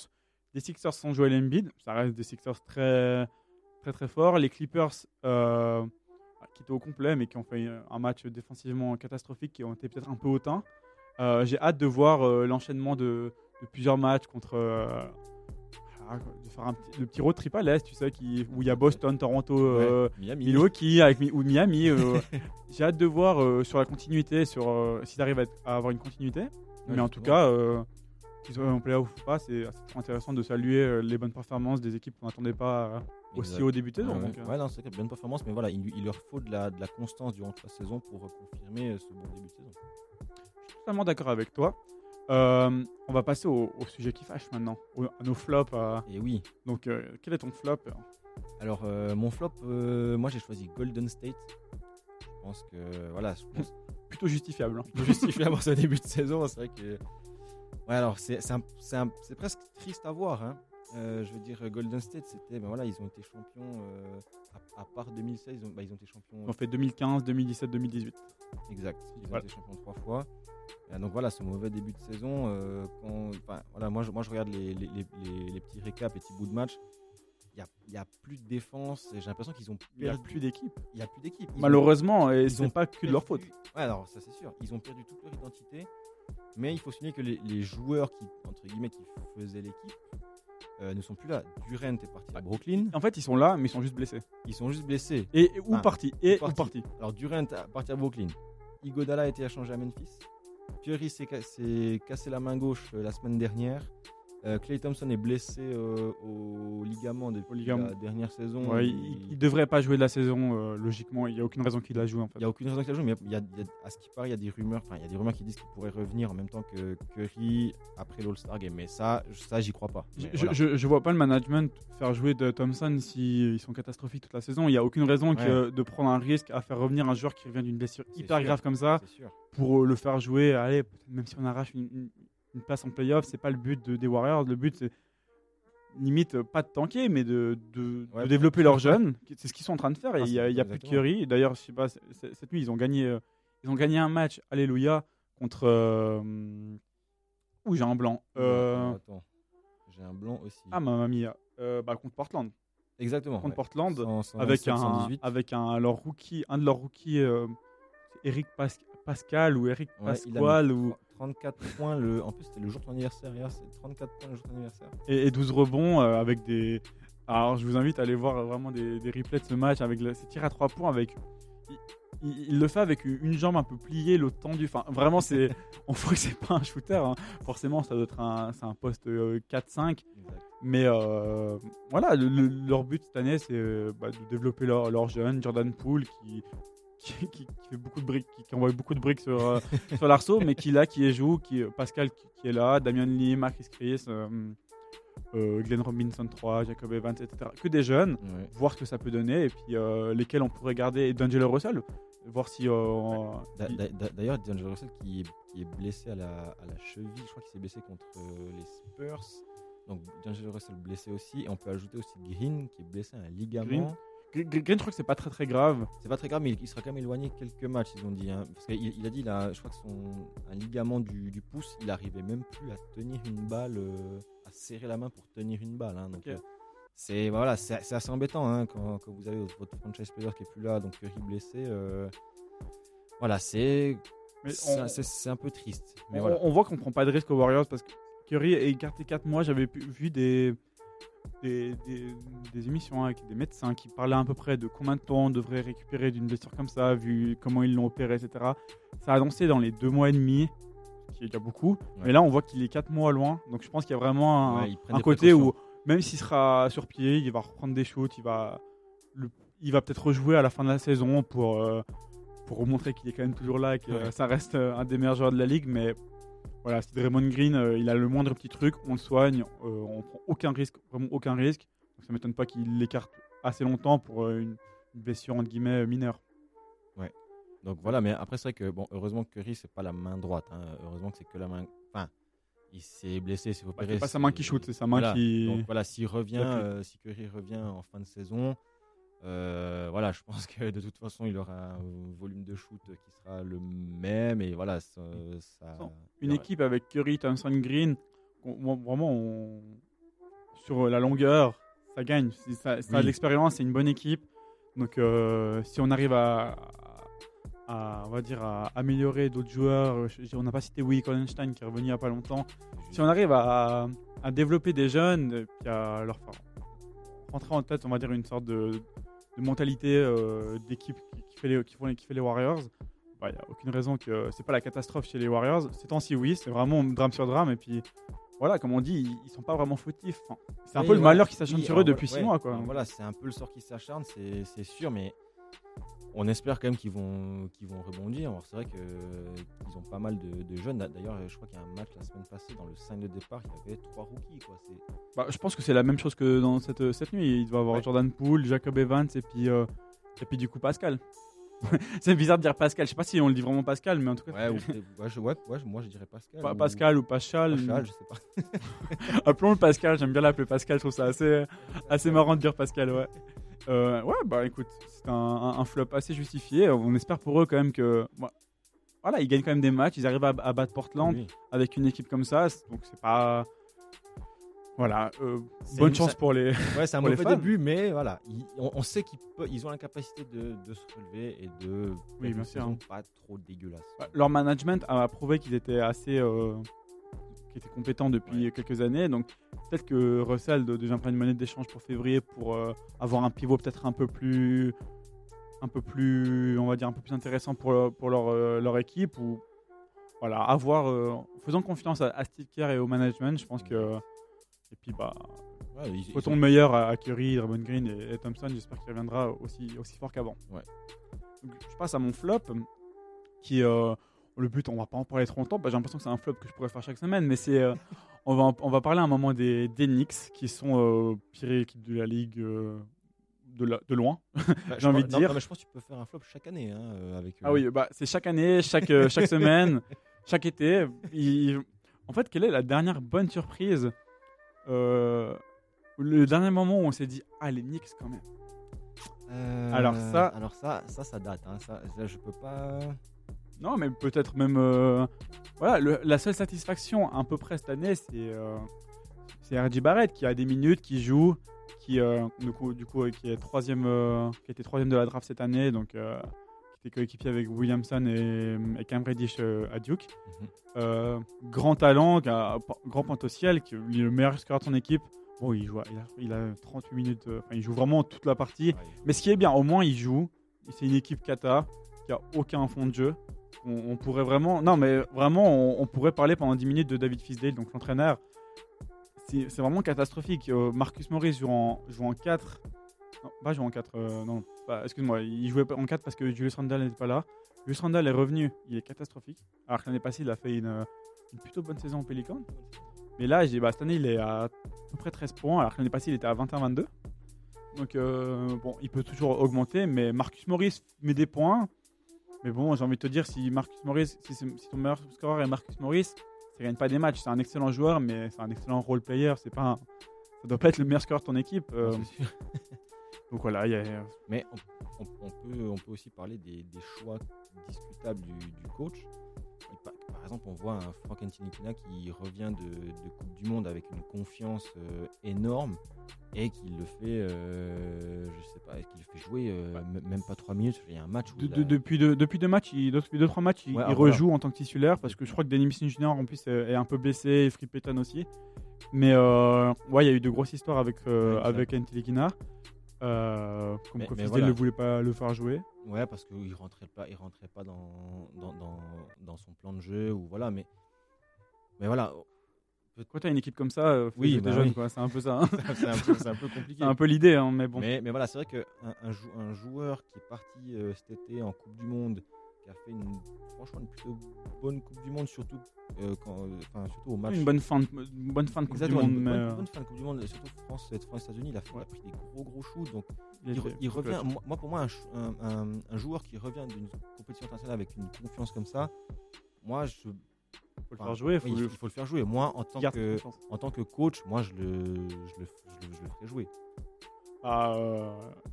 Les Sixers sans Joel Embiid, ça reste des Sixers très très très forts. Les Clippers euh, qui étaient au complet, mais qui ont fait un match défensivement catastrophique, qui ont été peut-être un peu hautains. Euh, j'ai hâte de voir euh, l'enchaînement de, de plusieurs matchs contre à- de faire un petit, le petit road trip à l'Est, tu sais, qui, où il y a Boston, Toronto, Ouais, Miami. Milwaukee avec, ou Miami. J'ai hâte de voir sur la continuité, sur s'ils arrivent à, avoir une continuité. Mais en tout cas, qu'ils soient en playoff ou pas, c'est intéressant de saluer les bonnes performances des équipes qu'on n'attendait pas aussi Exact. au début de saison. Ouais, ouais. donc, euh, Ouais, non, c'est vrai, bonne performance, mais voilà, il, il leur faut de la, de la constance durant toute la saison pour confirmer euh, ce bon début de saison. totalement d'accord avec toi. Euh, on va passer au, au sujet qui fâche maintenant, au- à nos flops. euh. Et oui, donc, euh, quel est ton flop? Alors mon flop, moi j'ai choisi Golden State. Je pense que, voilà, je pense Plutôt justifiable. hein. avoir ce début de saison, c'est vrai que. Ouais, alors c'est presque triste à voir. hein. Euh, je veux dire, Golden State, c'était. Ben voilà, ils ont été champions. euh, à, à part 2016, ils ont, bah, ils ont été champions. On fait 2015, 2017, 2018. Exact. Ils ont été champions trois fois. Euh, donc voilà, ce mauvais début de saison. euh, quand, voilà, moi, je, moi, je regarde les, les, les- petits récaps, les petits bouts de match. Il n'y a, a plus de défense. J'ai l'impression qu'ils ont Il n'y a perdu. plus d'équipe. Il y a plus d'équipe. Ils ont- Malheureusement, et ils ont n'est pas que de leur faute. perdu- Ouais, alors ça c'est sûr. Ils ont perdu toute leur identité. Mais il faut souligner que les, les joueurs qui, entre guillemets, qui faisaient l'équipe euh, ne sont plus là. Durant est parti à Brooklyn. En fait, ils sont là, mais ils sont juste blessés. Ils sont juste blessés. Et ou Enfin, partis. Et partis. partis. Alors Durant est parti à Brooklyn. Igodala a été échangé à Memphis. Curry s'est cassé la main gauche euh, la semaine dernière. Euh, Clay Thompson est blessé euh, au ligament depuis ligament. la dernière saison. Ouais, Il- il devrait pas jouer de la saison, euh, logiquement. Il n'y a aucune raison qu'il la joue en fait. Il n'y a aucune raison qu'il la joue, mais il y a, il y a- à ce qui paraît, il y a des rumeurs, il y a des rumeurs qui disent qu'il pourrait revenir en même temps que Curry après l'All-Star Game. Mais ça, ça, j'y crois pas. Je, voilà. je- je vois pas le management faire jouer de Thompson si ils sont catastrophiques toute la saison. Il n'y a aucune raison que de prendre un risque à faire revenir un joueur qui revient d'une blessure hyper sûr. grave comme ça pour euh, le faire jouer. Allez, même si on arrache une, une- une place en playoff, c'est pas le but de- des Warriors. Le but c'est limite euh, pas de tanker, mais de, de- Ouais, de développer leurs jeunes. C'est ce qu'ils sont en train de faire. Ah, il y a, y a plus de. Curry. D'ailleurs, je sais pas, cette nuit ils ont gagné, euh, ils ont gagné un match. Alléluia contre. Euh, Ouh, j'ai un blanc. Euh, Attends. J'ai un blanc aussi. ah, ma mamie. Bah, contre Portland. Exactement. Contre ouais. Portland. 100, 127, avec un, 118. avec un, leur rookie, un de leurs rookies, Eric Pas- Pascal ou Eric Ouais, il a Pasquale ou, 34 points. Le... En plus, c'était le jour de ton anniversaire hier. C'est 34 points le jour de ton anniversaire. et, et 12 rebonds euh, avec des. Alors, je vous invite à aller voir vraiment des, des replays de ce match avec le, ses tirs à 3 points. Avec, il, il- il le fait avec une jambe un peu pliée, l'autre tendue. Enfin, vraiment, c'est, on voit que c'est pas un shooter. hein. Forcément, ça doit être un, c'est un poste euh, 4-5. Exact. Mais euh, voilà, le- le- leur but cette année, c'est euh, bah, de développer leurs leur jeunes. Jordan Poole qui, qui, qui- qui fait beaucoup de briques, qui, qui envoie beaucoup de briques sur, euh, sur l'arceau, mais qui là, qui est joue, qui, Pascal qui, est là, Damian Lee, Marcus Chris, euh, euh, Glenn Robinson 3, Jacob Evans, etc. Que des jeunes, Ouais. voir ce que ça peut donner, et puis lesquels on pourrait garder, et D'Angelo Russell, voir si. d'a- D'ailleurs, D'Angelo Russell qui est, qui est blessé à la, à la cheville, je crois qu'il s'est blessé contre les Spurs. Donc D'Angelo Russell blessé aussi. Et on peut ajouter aussi Green qui est blessé à un ligament. Green. Green, je crois que c'est pas très très grave. C'est pas très grave, mais il, sera quand même éloigné quelques matchs, ils ont dit. hein. Parce qu'il il a dit, là, je crois que son un ligament du, du pouce, il arrivait même plus à tenir une balle, euh, à serrer la main pour tenir une balle. hein. Donc euh, c'est voilà, c'est assez embêtant hein, quand, quand vous avez votre franchise player qui est plus là, donc Curry blessé. euh, voilà, c'est c'est un peu triste. Mais on, voilà. on voit qu'on prend pas de risque aux Warriors parce que Curry est écarté 4 mois. J'avais vu des, des, des- des émissions avec des médecins qui parlaient à peu près de combien de temps on devrait récupérer d'une blessure comme ça, vu comment ils l'ont opéré, etc. Ça a annoncé dans les 2 mois et demi, ce qui est déjà beaucoup. Ouais. Mais là, on voit qu'il est 4 mois loin. Donc je pense qu'il y a vraiment un, Ouais, côté où, même s'il sera sur pied, il va reprendre des shoots, il va, le- il va peut-être rejouer à la fin de la saison pour, euh, pour montrer qu'il est quand même toujours là et que Ouais. ça reste un des meilleurs joueurs de la ligue. Mais voilà, si Draymond Green, euh, il a le moindre petit truc, on le soigne, euh, on prend aucun risque, vraiment aucun risque. Donc ça m'étonne pas qu'il l'écarte assez longtemps pour euh, une, une blessure entre guillemets mineure. Donc voilà, mais après c'est vrai que bon, heureusement que Curry c'est pas la main droite, hein. heureusement que c'est que la main. Enfin, il s'est blessé, c'est Bah, c'est pas sa main qui shoot, c'est sa main Voilà. qui. Donc voilà, s'il revient, euh, si Curry revient en fin de saison, euh, voilà, je pense que de toute façon il aura un volume de shoot qui sera le même et voilà, ça. ça- une équipe avec Curry, Thompson, Green, on- vraiment on- sur la longueur, ça gagne. Ça, a de l'expérience, c'est une bonne équipe. Donc euh, si on arrive à, à- on va dire à améliorer d'autres joueurs, on n'a pas cité Willie Collenstein qui est revenu il n'y a pas longtemps. Si on arrive à, à développer des jeunes, et puis à leur faire rentrer en tête, on va dire, une sorte de, de mentalité euh, d'équipe qui, qui fait les, qui, font les, qui fait les Warriors. Il n'y a aucune raison que c'est pas la catastrophe chez les Warriors. Ces temps-ci, oui, c'est vraiment drame sur drame. Et puis, voilà, comme on dit, ils, ils sont pas vraiment fautifs. Enfin, c'est un Oui, peu le malheur qui s'acharne Oui, sur eux depuis ouais, 6 mois. Quoi. Voilà, c'est un peu le sort qui s'acharne, c'est c'est sûr, mais on espère quand même qu'ils vont, qu'ils vont rebondir. Alors, C'est vrai qu'ils ont pas mal de, de jeunes. D'ailleurs, je crois qu'il y a un match la semaine passée, dans le 5 de départ, il y avait trois rookies. Quoi. C'est- Bah, je pense que c'est la même chose que dans cette, cette nuit. Il doit y avoir Ouais. Jordan Poole, Jacob Evans et puis, euh, et puis du coup Pascal. c'est bizarre de dire Pascal. Je sais pas si on le dit vraiment Pascal, mais en tout cas, Ouais, ou ouais, je- ouais, ouais, moi je dirais Pascal. Pa- ou- Pascal ou Pascal. Pascal, je sais pas. Appelons-le Pascal. J'aime bien l'appeler Pascal. Je trouve ça assez, assez marrant de dire Pascal. Ouais. Euh, ouais, bah écoute, c'est un, un- un flop assez justifié. On espère pour eux quand même que. bah, voilà, ils gagnent quand même des matchs. Ils arrivent à, à battre Portland Oui. avec une équipe comme ça. Donc c'est pas. Voilà. euh, bonne une- chance ça- pour les. Ouais, c'est un mauvais début, mais voilà, ils- on, on sait qu'ils ils ont la capacité de, de se relever et de Oui, bien sûr. saison pas trop dégueulasse. Leur management a prouvé qu'ils étaient assez euh, qu'ils étaient compétents depuis quelques années. Donc peut-être que Russell de- déjà prend une monnaie d'échange pour février pour euh, avoir un pivot peut-être un peu plus un peu plus on va dire un peu plus intéressant pour, leur- pour leur, euh, leur équipe ou voilà avoir euh, faisant confiance à, à Steve Kerr et au management je pense que et puis bah Ouais, ils- Autant de meilleur à à Curry, Draymond Green et, et Thompson. J'espère qu'il reviendra aussi, aussi fort qu'avant. Ouais. Je passe à mon flop, qui le but, on va pas en parler trop longtemps. bah, J'ai l'impression que c'est un flop que je pourrais faire chaque semaine, mais c'est euh, on va on va parler à un moment des, des Knicks, qui sont euh, pire équipe de la ligue euh, de, la- de loin. bah, j'ai envie de non, dire. non, mais je pense que tu peux faire un flop chaque année hein, euh, avec. Ah oui, bah, c'est chaque année, chaque, chaque semaine, chaque été. Il- En fait, quelle est la dernière bonne surprise Le dernier moment où on s'est dit, ah, les Knicks quand même. alors ça- alors ça, ça, ça date. Hein, ça, ça, je peux pas. Non, mais peut-être même. euh, Voilà, le- la seule satisfaction à peu près cette année, c'est euh, c'est R.J. Barrett qui a des minutes, qui joue, qui euh, du coup, du coup, euh, qui est troisième, euh, qui a été troisième de la draft cette année, donc euh, qui était coéquipier avec Williamson et, et Cam Reddish euh, à Duke. Mhm. Euh, grand talent, qui a un po- grand potentiel, qui est le meilleur scoreur de son équipe. Bon, il joue, à- il a, il a 38 minutes, euh, enfin, il joue vraiment toute la partie. Ouais, Mais ce qui est bien, au moins il joue. C'est une équipe kata qui a aucun fond de jeu. On, pourrait vraiment, non mais vraiment, on, pourrait parler pendant 10 minutes de David Fisdale, donc l'entraîneur. C'est vraiment catastrophique. Euh, Marcus Morris joue en, joue en 4. Non, pas joue en 4. euh, non, excuse-moi. Il jouait en 4 parce que Julius Randle n'était pas là. Julius Randle est revenu. Il est catastrophique. Alors que l'année passée, il a fait une, une plutôt bonne saison au Pelican. Mais là, j'ai- bah, cette année, il est à, à peu près 13 points. Alors que l'année passée, il était à 21-22. Donc, euh, bon, il peut toujours augmenter. Mais Marcus Morris met des points. Mais bon, j'ai envie de te dire, si Marcus Morris, si, ton meilleur scoreur est Marcus Morris, ça gagne pas des matchs. C'est un excellent joueur, mais c'est un excellent role player. C'est pas, un- ça doit pas être le meilleur scoreur de ton équipe. euh, donc voilà, il y a- Mais on, on- on peut, on peut aussi parler des, des choix discutables du, du coach. Par, exemple, on voit un Frank Antinikina qui revient de, de Coupe du Monde avec une confiance euh, énorme et qui le fait, euh, je sais pas, qui le fait jouer euh, même pas 3 minutes. Il y a un match où De- il a- de- depuis, deux, depuis deux matchs, il, depuis deux trois matchs, il, Ouais, il ah, voilà. rejoue en tant que titulaire parce que je crois que Danny Smith Jr. en plus est, un peu blessé et Free aussi. Mais ouais, il y a eu de grosses histoires avec Ouais, avec Antilikina. Euh, comme Mais- voilà. ne voulait pas le faire jouer. Ouais, parce qu'il rentrait pas, il rentrait pas dans, dans, dans, dans son plan de jeu ou voilà, mais mais voilà, Quand t'as une équipe comme ça, euh, faut Oui, bah des jeunes, oui. quoi. C'est un peu ça. hein. c'est un, peu- c'est un peu compliqué. C'est un peu l'idée, hein, mais bon. Mais, mais voilà, c'est vrai qu'un un joueur qui est parti euh, cet été en Coupe du Monde, qui a fait une, franchement une plutôt bonne Coupe du Monde, surtout, euh, quand, euh, enfin, surtout au match. une bonne fin de, une bonne fin de Coupe du Exactement, Monde, une bonne, euh, bonne fin de Coupe du Monde, surtout France, cette France-États-Unis, il, a fait- il a pris des gros gros shoots. Donc il il, il revient. Moi, moi, pour moi, un, un- un- joueur qui revient d'une compétition internationale avec une confiance comme ça, moi, je. Faut le faire jouer, faut oui, le- il faut le faire jouer. Moi, en tant que en tant que coach, moi, je le, je le, je le, je le ferai jouer. Ah, euh,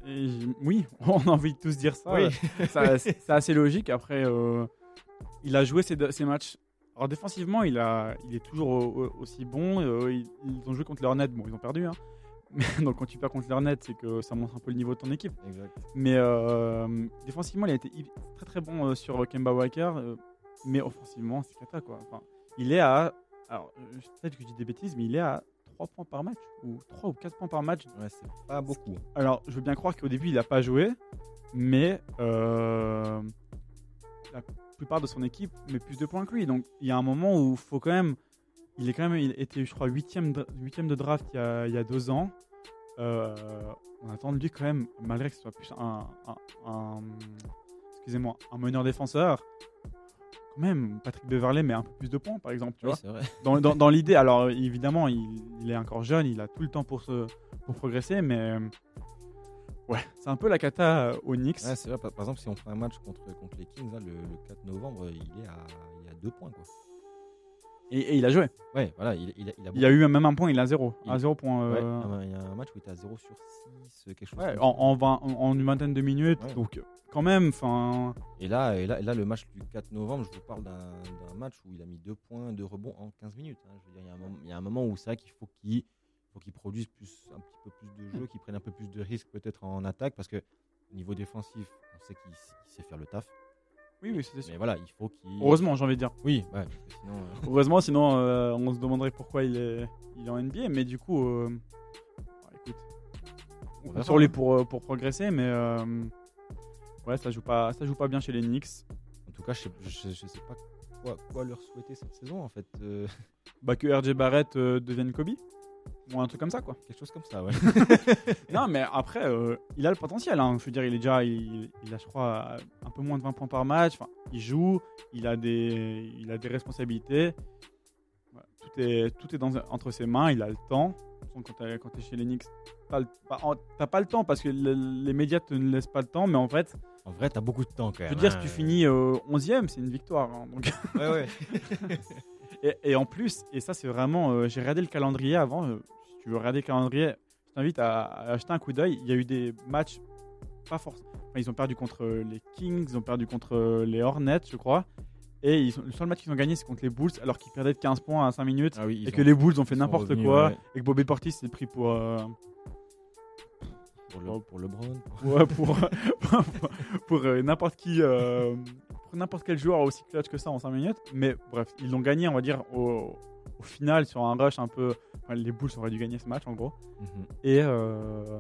et oui, on a envie de tous dire ça. Oui. Ça, c'est assez logique. Après, euh, il a joué ses, matchs. Alors défensivement, il, a, il est toujours au- au- aussi bon. Euh, ils, ils ont joué contre leur net. Bon, ils ont perdu. Hein. Mais, donc quand tu perds contre leur net, c'est que ça montre un peu le niveau de ton équipe. Exact. Mais défensivement, il a été très très bon sur Kemba Walker. mais offensivement, c'est cata quoi. Enfin, il est à. Alors, peut-être que je dis des bêtises, mais il est à 3 points par match, ou 3 ou 4 points par match. Ouais, c'est pas beaucoup. Alors, je veux bien croire qu'au début, il n'a pas joué, mais euh, la plupart de son équipe met plus de points que lui. Donc, il y a un moment où il faut quand même. Il est quand même, il était, je crois, 8ème de, de draft il y, a, il y a deux ans. Euh, on attend de lui quand même, malgré que ce soit plus un, un- un- excusez-moi, un meneur défenseur. Même, Patrick Beverley met un peu plus de points, par exemple. Tu Oui, vois c'est vrai. dans, dans- dans l'idée, alors évidemment, il, il est encore jeune, il a tout le temps pour, se, pour progresser, mais euh, ouais, c'est un peu la cata euh, aux Knicks. Ouais, c'est vrai. Par, par exemple, si on prend un match contre, contre les Kings, le, le 4 novembre, il est à, il est à 2 points. Quoi. Et, et il a joué. Ouais, voilà, il, il a, il a Il y a eu même un point, il a zéro. Il- À zéro point. Euh, il y a un match où il était à 0 sur 6, quelque chose ouais, en, en, 20 en- en une vingtaine de minutes. Ouais. Donc, quand même, enfin. Et là, et, là, et là, le match du 4 novembre, je vous parle d'un match où il a mis 2 points, 2 rebonds en 15 minutes. hein. Je veux dire, il y a un moment, il y a un moment où c'est vrai qu'il faut qu'il faut qu'il produise plus, un petit peu plus de jeu, qu'il prenne un peu plus de risques peut-être en attaque, parce que au niveau défensif, on sait qu'il sait faire le taf. Oui, oui, c'est sûr. Mais voilà, il faut qu'il. Heureusement, j'ai envie de dire. Oui, ouais, que sinon. euh, Heureusement, sinon, euh, on se demanderait pourquoi il est, il est en NBA. Mais du coup, euh, bah, écoute, on On sur lui pour, pour progresser, mais euh, ouais, ça joue pas, ça joue pas bien chez les Knicks. en tout cas, je sais, je, je sais pas quoi, quoi leur souhaiter cette saison, en fait. euh, Bah que RJ Barrett euh, devienne Kobe ou un truc comme ça quoi. quelque chose comme ça, ouais. non mais après euh, il a le potentiel hein. je veux dire il est déjà il, il a je crois un peu moins de 20 points par match Enfin, il joue il a des il a des responsabilités Voilà, tout est tout est dans, entre ses mains il a le temps quand tu es chez les Knicks t'as pas- t'as pas le temps parce que le- les médias te ne laissent pas le temps mais en fait En vrai, t'as beaucoup de temps quand je même. veux dire hein. si tu finis euh, 11e c'est une victoire hein. donc Ouais, ouais. Et, et en plus, et ça c'est vraiment, euh, j'ai regardé le calendrier avant. euh, si tu veux regarder le calendrier, je t'invite à, à acheter un coup d'œil. Il y a eu des matchs pas forcément. ils ont perdu contre les Kings, ils ont perdu contre les Hornets, je crois. Et ils le seul match qu'ils ont gagné, c'est contre les Bulls, alors qu'ils perdaient de 15 points à 5 minutes. Ah oui, et ont- que les Bulls ont fait n'importe quoi. ouais. Et que Bobby Portis s'est pris pour. euh, Pour, le, pour LeBron. ouais, pour, pour, pour, n'importe qui, pour n'importe quel joueur aussi clutch que ça en 5 minutes. Mais bref, ils l'ont gagné, on va dire, au, au final sur un rush un peu. enfin, les Bulls auraient dû gagner ce match en gros. Mhm. Et euh,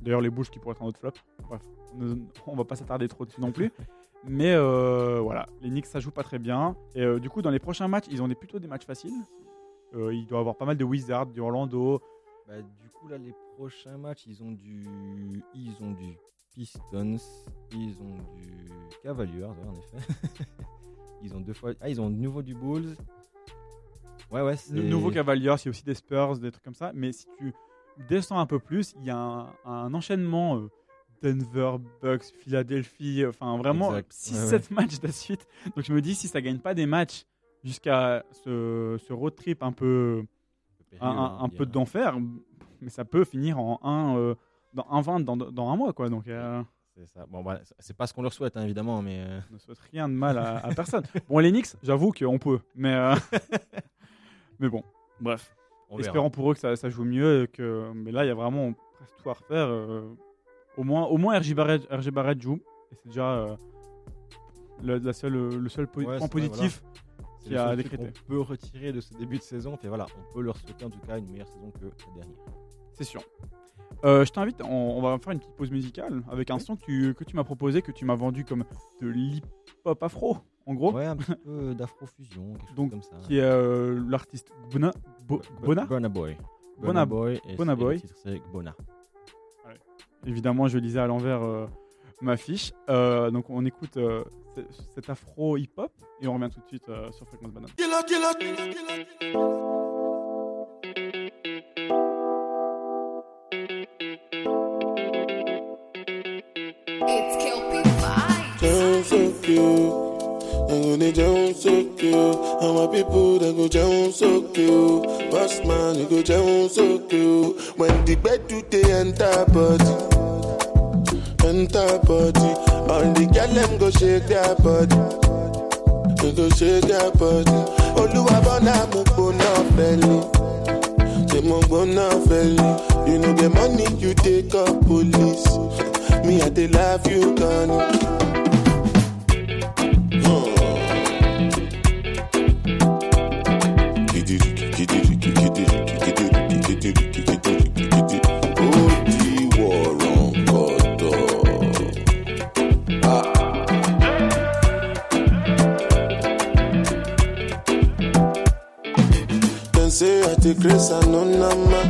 d'ailleurs, les Bulls qui pourraient être un autre flop. Bref, on, on va pas s'attarder trop dessus non plus. Mais euh, voilà, les Knicks ça joue pas très bien. Et euh, du coup, dans les prochains matchs, ils ont des, plutôt des matchs faciles. Euh, il doit y avoir pas mal de Wizards, du Orlando. Bah, du coup, là, les prochains matchs, ils ont du, ils ont du Pistons, ils ont du Cavaliers, ouais, en effet. ils ont deux fois, ah, ils ont de nouveau du Bulls. Ouais, ouais, Le nouveau Cavaliers, il y a aussi des Spurs, des trucs comme ça. Mais si tu descends un peu plus, il y a un, un enchaînement euh, Denver, Bucks, Philadelphie, enfin vraiment Exact. 6-7 Ouais, matchs de suite. Donc je me dis, si ça gagne pas des matchs jusqu'à ce, ce road trip un peu, un, un- un peu d'enfer, mais ça peut finir en 1 euh, dans un 20 dans, dans un mois. quoi. Donc euh, C'est ça. Bon, bah, c'est pas ce qu'on leur souhaite, hein, évidemment, mais euh, on ne souhaite rien de mal à, à personne. Bon, les Knicks, j'avoue qu'on peut. Mais, euh, mais bon, bref. on verra. Espérons pour eux que ça, ça joue mieux. et Que, mais là, il y a vraiment presque tout à refaire. au moins, au moins RJ, Barrett, RJ Barrett joue. Et c'est déjà le, la seule, le seul po- Ouais, point positif. C'est qui le a décrété. qu'on peut retirer de ce début de saison. Puis voilà, on peut leur souhaiter en tout cas une meilleure saison que la dernière. C'est sûr. Euh, je t'invite, on, on va faire une petite pause musicale avec un son que tu, que tu m'as proposé, que tu m'as vendu comme de l'hip-hop afro, en gros, Ouais, un petit peu d'afrofusion, quelque chose Donc, comme ça. qui est euh, l'artiste Bona. Bo- Bona? Burna Boy. Burna- Boy. et et Boy. C'est Bona. Évidemment, je lisais à l'envers euh, ma fiche. Euh, donc, on écoute euh, cet afro hip-hop et on revient tout de suite euh, sur Fréquence Banane. People that go down so cute. Boss man, you go down so cute. When the bed do they enter body, enter body. All the girl them go shake their body. They go shake their body. Oluwa bona mo gbona belly. Say mo gbona belly. You know the money you take up police. Me I dey love you, Connie. Grace and no number.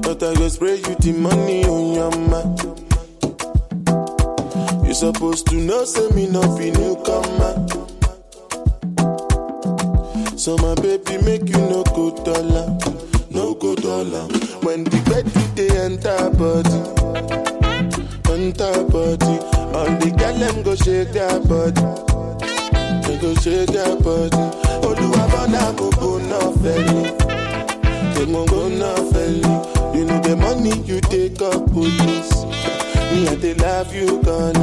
But I go spray you the money on your man. You supposed to know, say me no be newcomer. So my baby make you no go dollar, no go dollar. When the bed they enter body, enter body. All the girl them go shake their body, they go shake their body. Oluwa bona mo go no felly, they mo go no felly. You know the money you take up police. Me I they love you gone.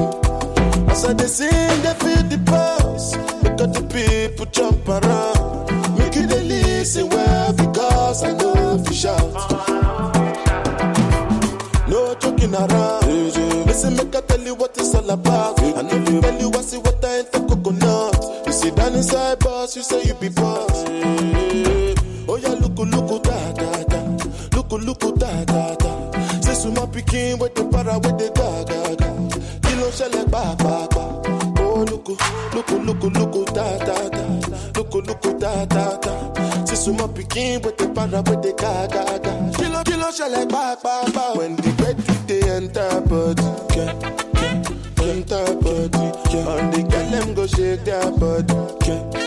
As I they sing, they feel the pulse. Look at the people jump around. Make you they listen well because I know if you shout. No joking around. Listen, make I tell you what it's all about. I know you tell you I see down inside boss, you say you be boss. Oh yeah, look, look, da da da. Look, look, da da da. Say suma pikin with the para with the ga ga ga. Kilo shele ba ba ba. Oh look, look, look, look, da da da. Look, look, da da da. Say suma pikin with the para with the ga ga ga. Kilo kilo shele ba ba ba. When the bed they enter yeah, yeah, did that, but.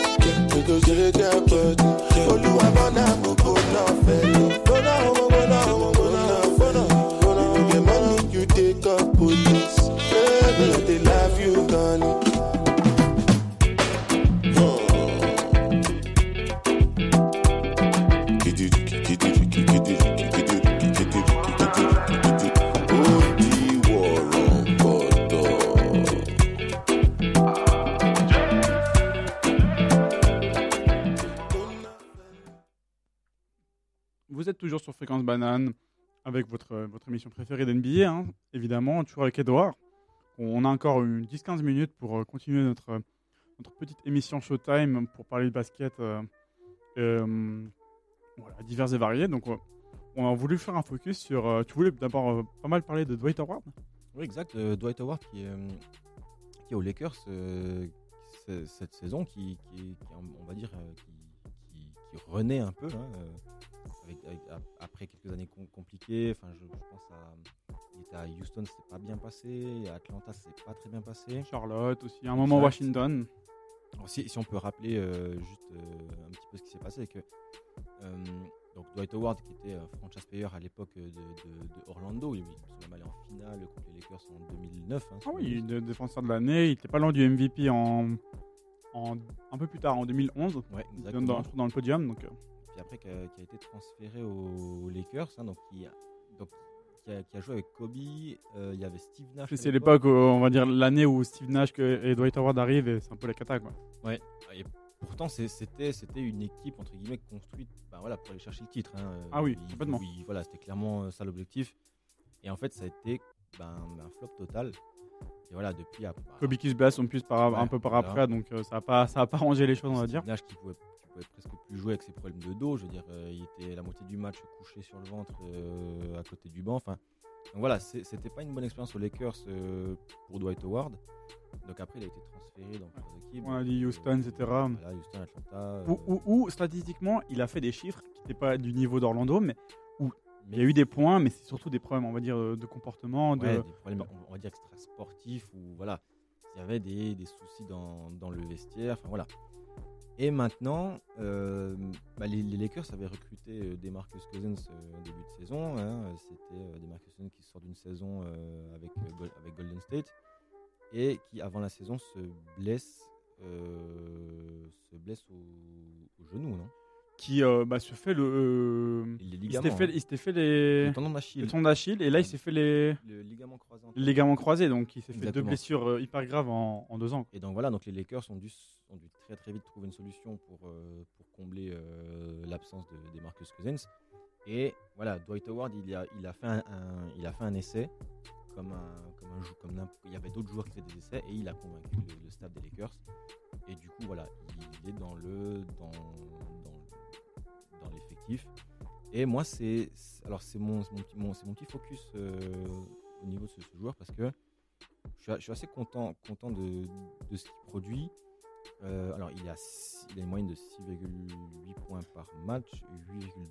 Vous êtes toujours sur Fréquence Banane avec votre, votre émission préférée d'NBA, hein, évidemment, toujours avec Edouard. On a encore une 10-15 minutes pour euh, continuer notre, notre petite émission Showtime pour parler de basket euh, euh, divers et variés. Donc, euh, on a voulu faire un focus sur. euh, tu voulais d'abord euh, pas mal parler de Dwight Howard Oui, exact. euh, Dwight Howard qui est, euh, qui aux Lakers euh, cette saison, qui, on va dire, euh, qui, renaît un peu. hein, euh, avec- avec- ap- après quelques années com- compliquées, enfin, je, je pense à. Il était à Houston, c'était pas bien passé. À Atlanta, c'est pas très bien passé. Charlotte aussi, à un moment Exact. Washington. Alors, si, si on peut rappeler euh, juste euh, un petit peu ce qui s'est passé, que euh, donc Dwight Howard, qui était franchise player à l'époque de, de- de Orlando, il, même allé en finale contre les Lakers en 2009. hein, Ah oui, défenseur de l'année. Il était pas loin du MVP en, en- un peu plus tard, en 2011. Ouais, Dans, exactement. dans le podium. Donc, après, qui a, qui a été transféré aux Lakers, hein, donc, qui, a, donc, qui, a, qui a joué avec Kobe. euh, il y avait Steve Nash. c'est l'époque, on va dire, l'année où Steve Nash et Dwight Howard arrivent et c'est un peu la cata. Quoi. Et pourtant, c'était c'était une équipe entre guillemets construite ben voilà, pour aller chercher le titre. hein. Ah oui, Il- complètement. oui, voilà, c'était clairement euh, ça l'objectif. Et en fait, ça a été ben, un flop total. Et voilà, depuis. à- Kobe qui se blesse en plus par, Ouais, un peu par voilà. après, donc euh, ça n'a pas, ça a pas rangé les choses, on va dire. Nash qui pouvait, pouvait presque plus jouer avec ses problèmes de dos. Je veux dire, euh, il était la moitié du match couché sur le ventre euh, à côté du banc. Enfin, donc voilà, c'était pas une bonne expérience aux Lakers euh, pour Dwight Howard. Donc après, il a été transféré dans plusieurs équipes. A dit Houston, etc. Voilà, Houston, Atlanta. Où, où- où, statistiquement, il a fait des chiffres qui n'étaient pas du niveau d'Orlando, mais mais il y a eu des points, mais c'est surtout des problèmes, on va dire, de comportement. De... Ouais, des problèmes, on- on va dire extra sportifs ou voilà, il y avait des, des soucis dans, dans le vestiaire, enfin voilà. Et maintenant, euh, bah, les, Lakers avaient recruté euh, des Marcus Cousins euh, au début de saison. hein. C'était des Marcus Cousins qui sortent d'une saison avec, Gol- avec Golden State et qui, avant la saison, se blesse, se blesse au, au genou, non? Qui euh, bah, se fait le. euh, Les il s'était fait, hein. il s'était fait les. Le tendon d'Achille. Le tendon d'Achille, et là, il s'est fait les. Le ligament croisé. les ligaments croisés, donc il s'est fait deux blessures euh, hyper graves en, en deux ans. Et donc voilà, donc les Lakers ont dû, ont dû très très vite trouver une solution pour, euh, pour combler euh, l'absence de, des Marcus Cousins. Et voilà, Dwight Howard, il a, il a, fait, un, un- il a fait un essai, comme un, comme un comme il y avait d'autres joueurs qui faisaient des essais, et il a convaincu le, le staff des Lakers. Et du coup, voilà, il est dans le dans, dans, Et moi, c'est alors c'est mon, mon, petit- mon- mon petit focus euh, au niveau de ce, ce joueur parce que je suis, assez content, content de, de ce qu'il produit. Euh, alors, il a, il a une moyenne de 6,8 points par match,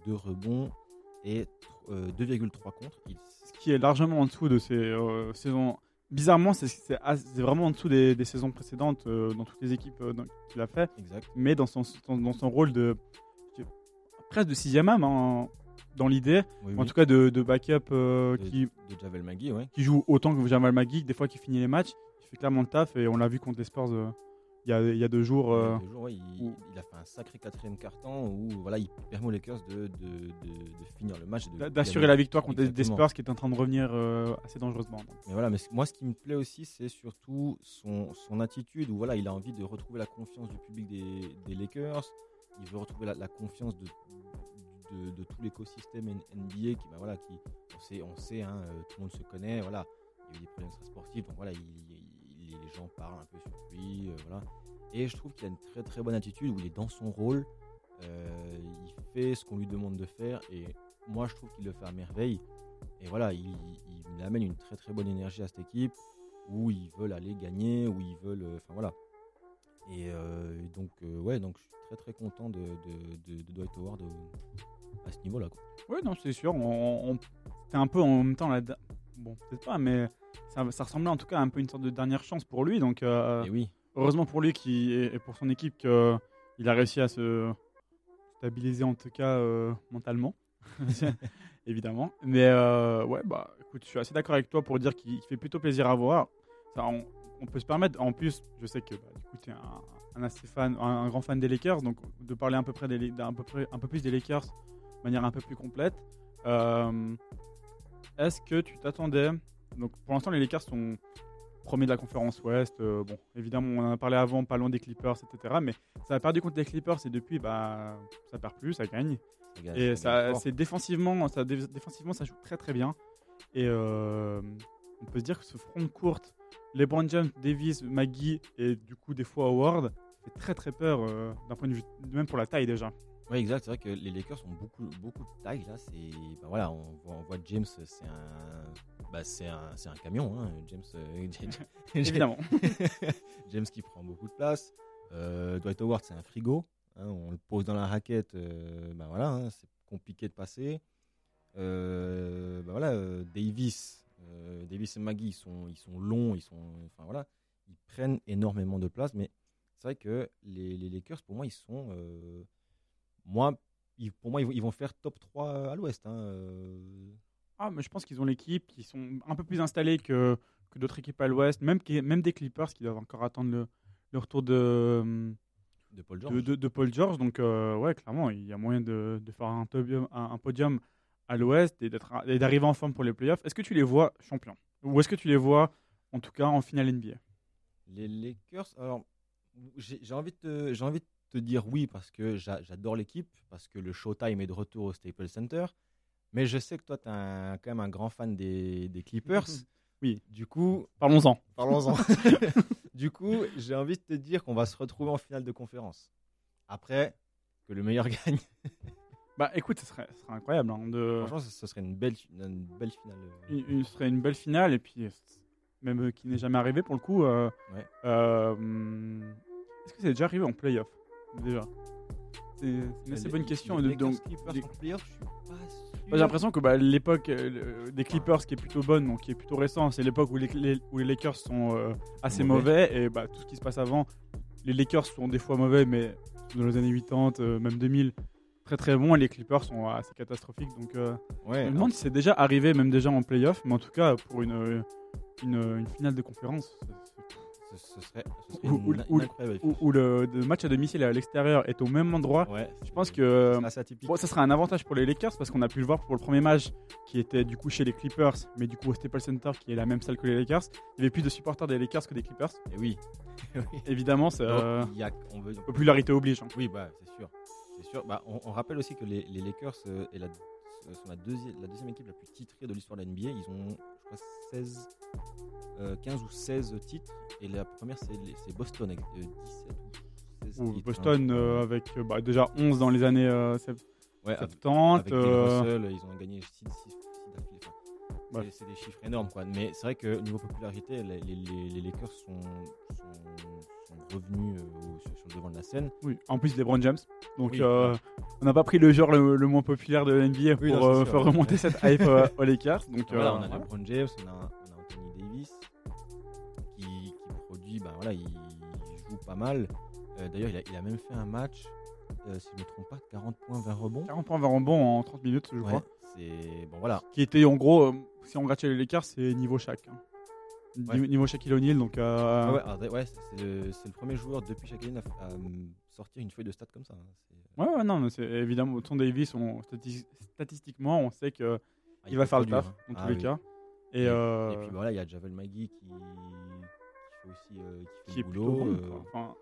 8,2 rebonds et euh, 2,3 contre. Il, Ce qui est largement en dessous de euh, saisons. Bizarrement, c'est- c'est vraiment en dessous des, des saisons précédentes euh, dans toutes les équipes euh, qu'il a fait. exact. Mais dans son, dans, dans son rôle de. Presque de sixième homme, hein, dans l'idée. Oui, En oui. tout cas, de, de backup euh, de, qui, de Javel Magui, ouais. qui joue autant que Jamal Magui, des fois qui finit les matchs. Il fait clairement le taf et on l'a vu contre les Spurs euh, il y, a, il y a deux jours. Il y a euh, deux jours, ouais, il, où- il a fait un sacré quatrième carton où voilà, il permet aux Lakers de, finir le match. D'assurer la victoire contre des-. Spurs qui est en train de revenir assez dangereusement. Donc, Mais voilà, mais moi, ce qui me plaît aussi, c'est surtout son, son attitude où voilà, il a envie de retrouver la confiance du public des, des Lakers. Il veut retrouver la, confiance de, tout l'écosystème NBA qui, bah, voilà, on sait, hein, euh, tout le monde se connaît. Voilà, il y a eu des problèmes sportifs, donc voilà, il, il- il- les gens parlent un peu sur lui. euh, voilà. Et je trouve qu'il a une très très bonne attitude où il est dans son rôle. euh, il fait ce qu'on lui demande de faire et moi je trouve qu'il le fait à merveille. Et voilà, il, il amène une très très bonne énergie à cette équipe où ils veulent aller gagner, où ils veulent. Enfin voilà. Et euh, donc, euh, ouais, donc je suis très très content de, de, de- de Dwight Howard euh, à ce niveau-là. Oui, non, c'est sûr. On, un peu en même temps Bon, peut-être pas, mais ça, ça ressemblait en tout cas un peu à une sorte de dernière chance pour lui. Donc, euh, Et oui, heureusement pour lui qui, et et pour son équipe qu'il a réussi à se stabiliser en tout cas euh, mentalement. Évidemment. Mais euh, ouais, bah écoute, je suis assez d'accord avec toi pour dire qu'il fait plutôt plaisir à voir. Ça, on, on peut se permettre, en plus, je sais que bah, du coup, tu es un, un assez fan, un, grand fan des Lakers, donc de parler un peu, près des, d'un peu, près, un peu plus des Lakers de manière un peu plus complète. Euh, Est-ce que tu t'attendais Donc pour l'instant, les Lakers sont premiers de la conférence Ouest. Euh, bon, évidemment, on en a parlé avant, pas loin des Clippers, etc. Mais ça a perdu contre les Clippers et depuis, bah, ça perd plus, ça gagne. ça gagne- Et ça c'est défensivement, ça, dé- défensivement, ça joue très très bien. Et euh, on peut se dire que ce front de courte, LeBron James, Davis, Maggie et du coup des fois Howard, fait très très peur euh, d'un point de vue, même pour la taille déjà. Ouais, exact. C'est vrai que les Lakers ont beaucoup, beaucoup de taille là. C'est, bah voilà, on voit, on voit James, c'est un, bah c'est un, c'est un camion. Hein. James, euh, Évidemment. James qui prend beaucoup de place. Euh, Dwight Howard, c'est un frigo. hein. on le pose dans la raquette. euh, bah voilà, hein, c'est compliqué de passer. Bah voilà, Davis, euh, Davis et Maggie, ils sont, ils sont longs, ils sont, enfin voilà, ils prennent énormément de place. Mais c'est vrai que les, les Lakers, pour moi, ils sont, euh, moi, ils- pour moi, ils vont, ils vont faire top 3 à l'Ouest. hein, euh. Ah, mais je pense qu'ils ont l'équipe, qui sont un peu plus installés que, que d'autres équipes à l'Ouest, même, même des Clippers qui doivent encore attendre le, le retour de, de Paul George. de, de- de Paul George. Donc, euh, ouais, clairement, il y a moyen de, de faire un podium, un, un podium à l'Ouest et d'arriver en forme pour les playoffs. Est-ce que tu les vois champions? Ou est-ce que tu les vois, en tout cas, en finale NBA Les Lakers, alors j'ai envie, de te- envie de te dire oui parce que j'a- j'adore l'équipe, parce que le Showtime est de retour au Staples Center. Mais je sais que toi, tu es quand même un grand fan des, des Clippers. Oui. Du coup, Parlons-en. parlons-en. du coup, j'ai envie de te dire qu'on va se retrouver en finale de conférence. Après, que le meilleur gagne. Bah écoute, ce serait, incroyable. hein, de... Franchement, ce, ce serait une belle, une belle finale. une- une- ce serait une belle finale et puis euh, même euh, qui n'est jamais arrivé pour le coup. euh, Ouais. euh, Est-ce que c'est déjà arrivé en playoff déjà? C'est une assez Les- bonne question. les Lakers donc, Clippers les- en playoff, je suis pas sûr. J'ai l'impression que bah, l'époque euh, des Clippers qui est plutôt bonne, donc qui est plutôt récent, c'est l'époque où les, les- où les Lakers sont euh, assez Mauvais. mauvais et bah, tout ce qui se passe avant, les Lakers sont des fois mauvais, mais dans les années 80, euh, même 2000, très très bons et les Clippers sont assez catastrophiques. Donc euh, Ouais, je me demande si c'est déjà arrivé, même déjà en playoff, mais en tout cas pour une, une, une finale de conférence, ce, serait, ce où, où le, match à domicile à l'extérieur est au même endroit. Ouais, Je pense que. Bon, ça sera un avantage pour les Lakers parce qu'on a pu le voir pour le premier match qui était du coup chez les Clippers, mais du coup au Staples Center qui est la même salle que les Lakers. Il y avait plus de supporters des Lakers que des Clippers. Et oui. Oui. Évidemment, c'est, euh, y a, on veut, popularité oblige. hein. oui, bah, c'est sûr. C'est sûr. Bah, on, on rappelle aussi que les, les Lakers euh, est la, euh, sont la, deuxième, la deuxième équipe la plus titrée de l'histoire de la NBA. Ils ont, je crois, 16, euh, 15 ou 16 titres. Et la première, c'est Boston avec euh, 17 ou 16 Ou titres. Boston hein. euh, avec euh, bah, déjà 11 dans les années euh, sept- Ouais, avec, 70. avec Bill euh, Russell, ils ont gagné 6 d'affilée. Enfin, Ouais. C'est- des chiffres énormes, quoi. Mais c'est vrai que niveau popularité, les, les- les- les Lakers sont, sont, sont revenus euh, sur, le devant de la scène. Oui, en plus LeBron James. Donc Oui, euh, on n'a pas pris le joueur le, le moins populaire de l'NBA pour Oui, non, c'est euh, faire ouais. remonter cette hype aux Lakers. Donc Voilà, on a voilà. LeBron James, on a, on a Anthony Davis qui, qui produit, ben voilà, il, il joue pas mal. D'ailleurs, il a, il a même fait un match, euh, si je ne me trompe pas, 40 points, 20 rebonds. 40 points vers rebond en 30 minutes, je Ouais, crois. c'est bon, voilà. Qui était en gros, euh, si on grattait les Lakers, c'est niveau chaque. hein. Ouais. Niveau- Shaquille O'Neal, donc euh, Ah ouais, ouais, c'est le, premier joueur depuis Shaquille O'Neal à, à, euh, sortir une feuille de stats comme ça. hein. C'est- ouais, ouais, non, mais c'est évidemment, Tom Davis, on, statistiquement, on sait que ah, il va faire le taf hein. dans Ah tous les oui. cas. Et, Et, euh, et puis voilà, il y a Javel Magui qui, qui fait aussi euh, qui fait qui est le boulot. bon. euh, quoi. Enfin,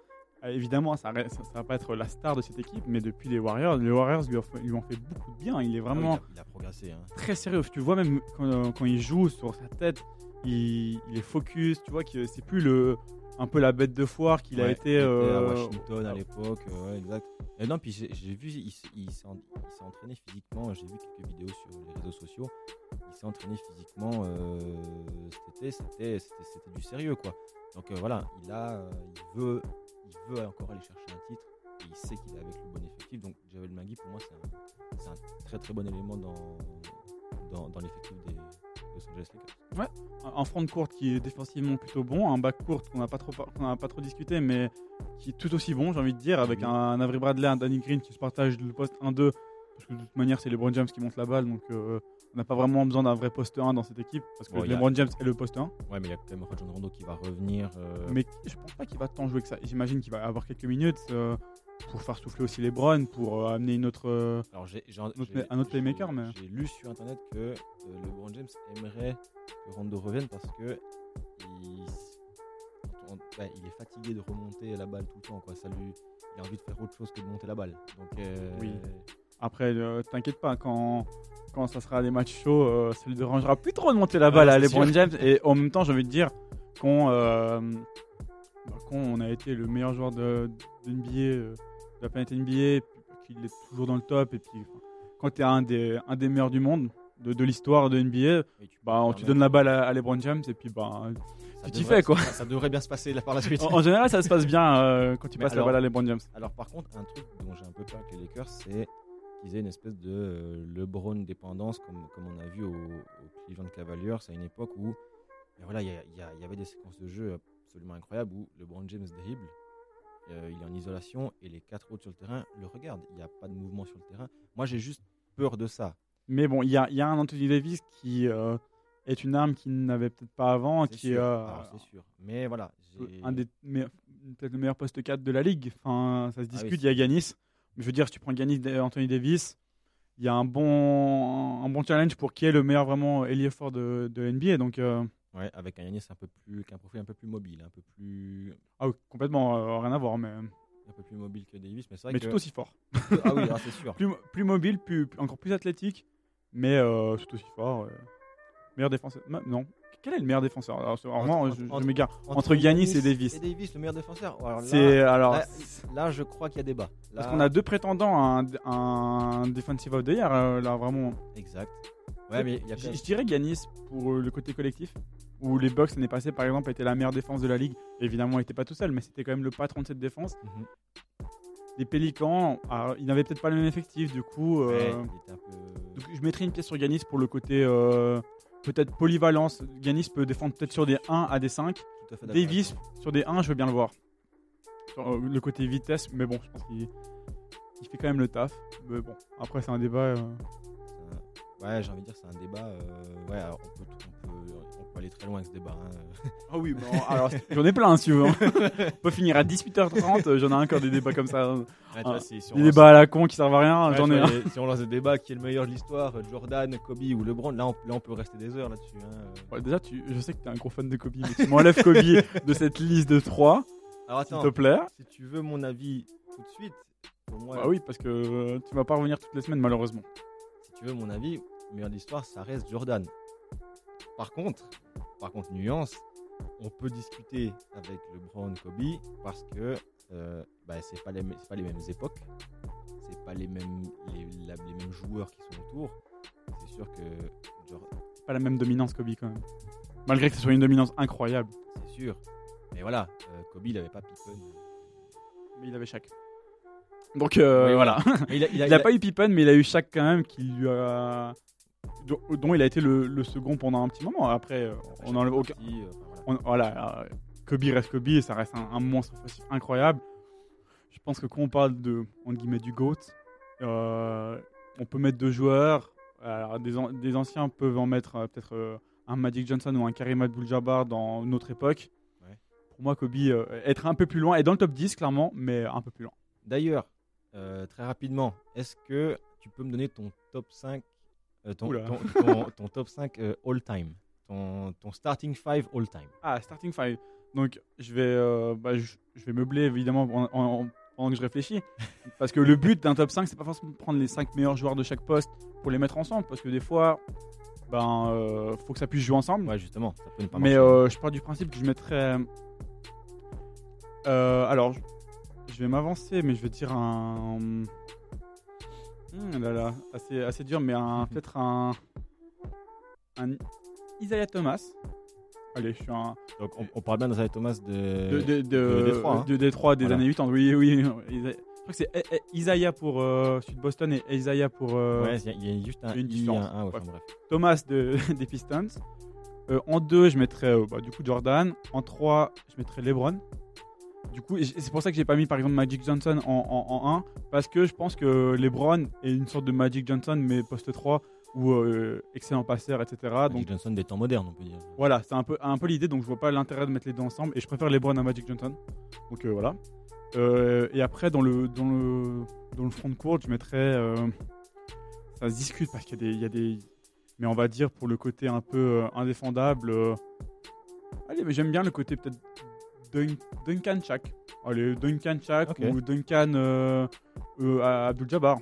euh, évidemment, ça, ça va pas être la star de cette équipe, mais depuis les Warriors, les Warriors lui ont fait, lui ont fait beaucoup de bien. Il est ah oui, vraiment il, a, il a progressé. hein. très sérieux. Tu vois même quand, euh, quand il joue sur sa tête, il, il est focus. Tu vois que c'est plus le un peu la bête de foire qu'il a été. était euh, à Washington à l'époque, euh, ouais, exact. Et non, puis j'ai vu, il, s'est- il s'est entraîné physiquement. J'ai vu quelques vidéos sur les réseaux sociaux. Il s'est entraîné physiquement euh. C'était, c'était, c'était du sérieux, quoi. Donc euh, voilà, il a, euh, il veut, il veut encore aller chercher un titre. Et il sait qu'il est avec le bon effectif. Donc Javel Magui, pour moi, c'est un, un très très bon élément dans, dans, dans l'effectif des Los Angeles Lakers. un front court qui est défensivement plutôt bon, un back court qu'on n'a pas trop n'a pas trop discuté, mais qui est tout aussi bon, j'ai envie de dire, avec un, un Avery Bradley, un Danny Green qui se partagent le poste 1-2, parce que de toute manière c'est LeBron James qui monte la balle, donc euh, on n'a pas vraiment besoin d'un vrai poste 1 dans cette équipe, parce que Bon, a- LeBron James est le poste 1, Ouais, mais il y a quand même Rajon Rondo qui va revenir. euh, mais je pense pas qu'il va tant jouer que ça. J'imagine qu'il va avoir quelques minutes euh, pour faire souffler aussi LeBron, pour euh, amener une autre. euh, Alors, j'ai, j'ai- autre- j'ai- un autre playmaker, mais- J'ai lu sur internet que euh, LeBron James aimerait que Rondo revienne parce que il, on- ouais, il est fatigué de remonter la balle tout le temps. Quoi. Ça lui, il a envie de faire autre chose que de monter la balle. Donc, Oui. Après, t'inquiète pas, quand, quand ça sera des matchs chauds, ça lui dérangera plus trop de monter la balle à LeBron. James. Et en même temps, j'ai envie de dire, quand, quand on a été le meilleur joueur de, de NBA, euh, de la planète NBA, qu'il est toujours dans le top, et puis quand tu es un des, un des meilleurs du monde, de, de l'histoire de NBA, tu bah, tu donnes la balle à, à LeBron James, et puis bah, ça tu t'y fais, quoi. Ça, ça devrait bien se passer là par la suite. en, en général, ça se passe bien euh, quand tu passes alors- la balle à LeBron James. Alors par contre, un truc dont j'ai un peu peur avec les Lakers, c'est qu'ils aient une espèce de euh, LeBron dépendance, comme, comme on a vu au, au Cleveland Cavaliers à une époque où voilà, y, y il y avait des séquences de jeu absolument incroyables où LeBron James dribble, euh, il est en isolation et les quatre autres sur le terrain le regardent. Il n'y a pas de mouvement sur le terrain. Moi, j'ai juste peur de ça. Mais bon, il y a, il y a un Anthony Davis qui euh, est une arme qu'il n'avait peut-être pas avant, C'est sûr. euh, sûr. Mais voilà, un des meilleurs- peut-être le meilleur poste 4 de la ligue. Enfin, ça se Ah oui, discute. il y a Ganis. Mais je veux dire, si tu prends Ganis et Anthony Davis, il y a un bon, un bon challenge pour qui est le meilleur vraiment ailier fort de, de NBA. Donc, ouais, avec un Yanis un peu plus, qu'un profil un peu plus mobile, un peu plus, ah oui, complètement euh, rien à voir, mais, un peu plus mobile que Davis. Mais c'est vrai mais que tout aussi fort. ah oui, ah, c'est sûr. Plus, plus mobile, plus, plus- encore plus athlétique, mais euh, tout aussi fort. euh. Meilleur défenseur. Non. Quel est le meilleur défenseur? Alors, vraiment, Entre- je, je entre- m'égare. Entre Giannis et Davis. Et Davis, le meilleur défenseur. Alors là, C'est alors. là, là, je crois qu'il y a débat. Là, Parce qu'on a deux prétendants à un, un Defensive of the Year, euh, là vraiment. Exact. Ouais, mais y a Je, je dirais Giannis pour euh, le côté collectif, où les Bucks l'année passée par exemple étaient la meilleure défense de la ligue. Évidemment, il n'était pas tout seul, mais c'était quand même le patron de cette défense. Mhm. Les Pélicans, alors, ils n'avaient peut-être pas le même effectif, du coup. euh, Ouais, peu. donc je mettrais une pièce sur Giannis pour le côté euh, peut-être polyvalence. Giannis peut défendre peut-être sur des 1 à des 5. Tout à fait Davis sur des 1, je veux bien le voir. Sur, euh, le côté vitesse, mais bon, je pense qu'il il fait quand même le taf. Mais bon, après c'est un débat. Ouais, j'ai envie de dire, c'est un débat. Ouais, alors, on, peut, on, peut, peut aller très loin avec ce débat. hein. Ah oui, bon, alors j'en ai plein si tu veux. hein. On peut finir à 18h30, euh, j'en ai encore des débats comme ça. Ouais, tu vois, si, si on Des lance- débats à la con qui servent à rien, Ouais, j'en tu ai vois, un. les- Si on lance des débats, qui est le meilleur de l'histoire, euh, Jordan, Kobe ou LeBron, là on, là, on peut rester des heures là-dessus. hein. Ouais, déjà, tu, je sais que t'es un gros fan de Kobe, mais tu m'enlèves Kobe de cette liste de 3, Alors s'il attends, te plaît. si tu veux mon avis tout de suite, pour moi, Bah oui, parce que euh, tu vas pas revenir toutes les semaines, malheureusement. si tu veux mon avis, le meilleur de l'histoire, ça reste Jordan. Par contre, par contre, nuance, on peut discuter avec LeBron, Kobe, parce que euh, bah, c'est pas les, mê- c'est pas les mêmes époques, c'est pas les mêmes, les, la- les mêmes joueurs qui sont autour. C'est sûr que pas la même dominance Kobe quand même. Malgré que ce soit une dominance incroyable. C'est sûr. Mais voilà, euh, Kobe, il avait pas Pippen. Mais il avait Shaq. Donc euh, Oui, voilà. Il a, il a- Il n'a pas eu Pippen, mais il a eu Shaq quand même, qui lui a... dont il a été le, le second pendant un petit moment. Après, euh, on enlève aucun... euh, voilà. on- voilà, euh, Kobe reste Kobe et ça reste un, un monstre incroyable. Je pense que quand on parle de, entre guillemets, du GOAT, euh, on peut mettre deux joueurs. Alors, des, an- des anciens peuvent en mettre euh, peut-être euh, un Magic Johnson ou un Karim Abdul-Jabbar dans notre époque. Ouais. Pour moi, Kobe, être un peu plus loin, et dans le top 10, clairement, mais un peu plus loin. D'ailleurs, très rapidement, est-ce que tu peux me donner ton top 5 euh, ton, Oula. ton, ton- ton top 5 euh, all time ton, ton starting 5 all time Ah, starting five. Donc, je vais, euh, bah, je, je vais meubler évidemment en- en- en- pendant que je réfléchis. Parce que le but d'un top 5, c'est pas forcément de prendre les 5 meilleurs joueurs de chaque poste pour les mettre ensemble. Parce que des fois, ben, euh, faut que ça puisse jouer ensemble. Ouais, justement, ça peut ne pas Mais euh, je pars du principe que je mettrais. euh, alors, je- je vais m'avancer, mais je vais dire un. Hmm, là là, assez, assez dur, mais un peut-être un. Un Isaiah Thomas. Allez, je suis un. Donc, on, on parle bien d'Isaiah Thomas de, de, de, de, Détroit, hein. de Détroit des Voilà. années 80. Oui, oui. Isa- Je crois que c'est eh, eh, Isaiah pour euh, Sud Boston et Isaiah pour euh, Ouais, il y, y a juste un une différence. un- un, ouais, Bref. enfin, bref. Thomas de, des Pistons. Euh, en 2, je mettrais euh, bah, du coup Jordan. En 3, je mettrais LeBron. Du coup, c'est pour ça que j'ai pas mis par exemple Magic Johnson en, en, en 1 parce que je pense que LeBron est une sorte de Magic Johnson mais poste 3 ou euh, excellent passeur, etc. Magic Donc Johnson des temps modernes, on peut dire. voilà, c'est un peu, un peu l'idée, donc je vois pas l'intérêt de mettre les deux ensemble et je préfère LeBron à Magic Johnson. Donc euh, voilà. Euh, et après, dans le, dans le, dans le front de court, je mettrais. ça se discute parce qu'il y, a des- il y a des. Mais on va dire pour le côté un peu indéfendable. allez, mais j'aime bien le côté peut-être Dun- Duncan Chak. Allez, Duncan Chak ou Duncan euh, euh, Abdul Jabbar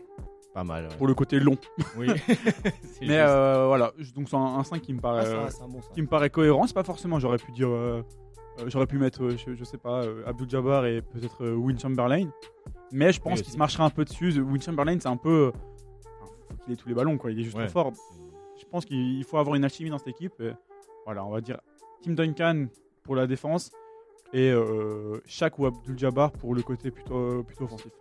Pas mal. ouais. pour le côté long. Oui. Mais euh, voilà, donc c'est un, un 5 qui me paraît. Ah, ça, euh, un bon qui me paraît cohérent. C'est pas forcément, j'aurais pu dire, euh, euh, j'aurais pu mettre, euh, je, je sais pas, euh, Abdul Jabbar et peut-être euh, Win Chamberlain. Mais je pense Oui, qu'il se marcherait un peu dessus. Win Chamberlain, c'est un peu, euh, enfin, faut qu'il ait tous les ballons, quoi. Il est juste Ouais. trop fort. Je pense qu'il faut avoir une alchimie dans cette équipe. et voilà, on va dire Tim Duncan pour la défense et euh, Shaq ou Abdul Jabbar pour le côté plutôt, plutôt offensif.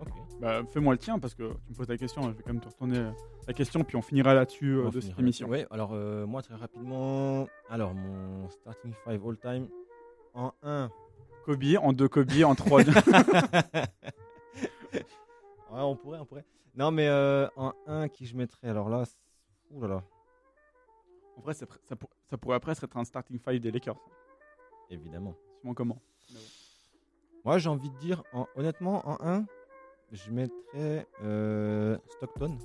Ok. Bah, fais-moi le tien parce que tu me poses la question. Je vais quand même te retourner la question puis on finira là-dessus euh, de cette émission. Ouais, alors euh, moi très rapidement, alors mon starting 5 all time en 1. Kobe, en deux Kobe, en trois. Ouais, on pourrait, on pourrait. Non, mais euh, en 1 qui je mettrais, alors là, là, En vrai, ça, ça pourrait presque être un starting five des Lakers. Évidemment. Sûrement comment Moi, j'ai envie de dire, en- honnêtement, en 1, je mettrais euh, Stockton.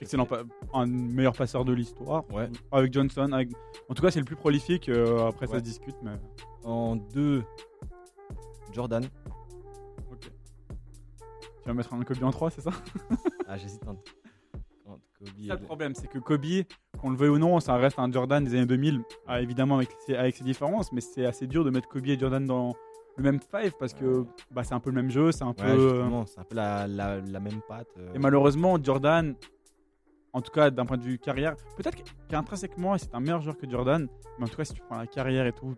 Excellent, pa- un meilleur passeur de l'histoire. Ouais. Avec Johnson. Avec... En tout cas, c'est le plus prolifique. euh, après, ça Ouais. se discute, mais. En 2, Jordan. Ok. Tu vas mettre un Kobe en 3, c'est ça? Ah, j'hésite entre, entre Kobe C'est et ça le le- problème, c'est que Kobe, qu'on le veuille ou non, ça reste un Jordan des années 2000. Ah, évidemment, avec ses, avec ses différences, mais c'est assez dur de mettre Kobe et Jordan dans le même five parce que bah, c'est un peu le même jeu, c'est un Ouais, peu. euh, justement, c'est un peu la, la, la même patte. euh. Et malheureusement, Jordan, en tout cas d'un point de vue carrière, peut-être qu'- qu'intrinsèquement, c'est un meilleur joueur que Jordan, mais en tout cas, si tu prends la carrière et tout,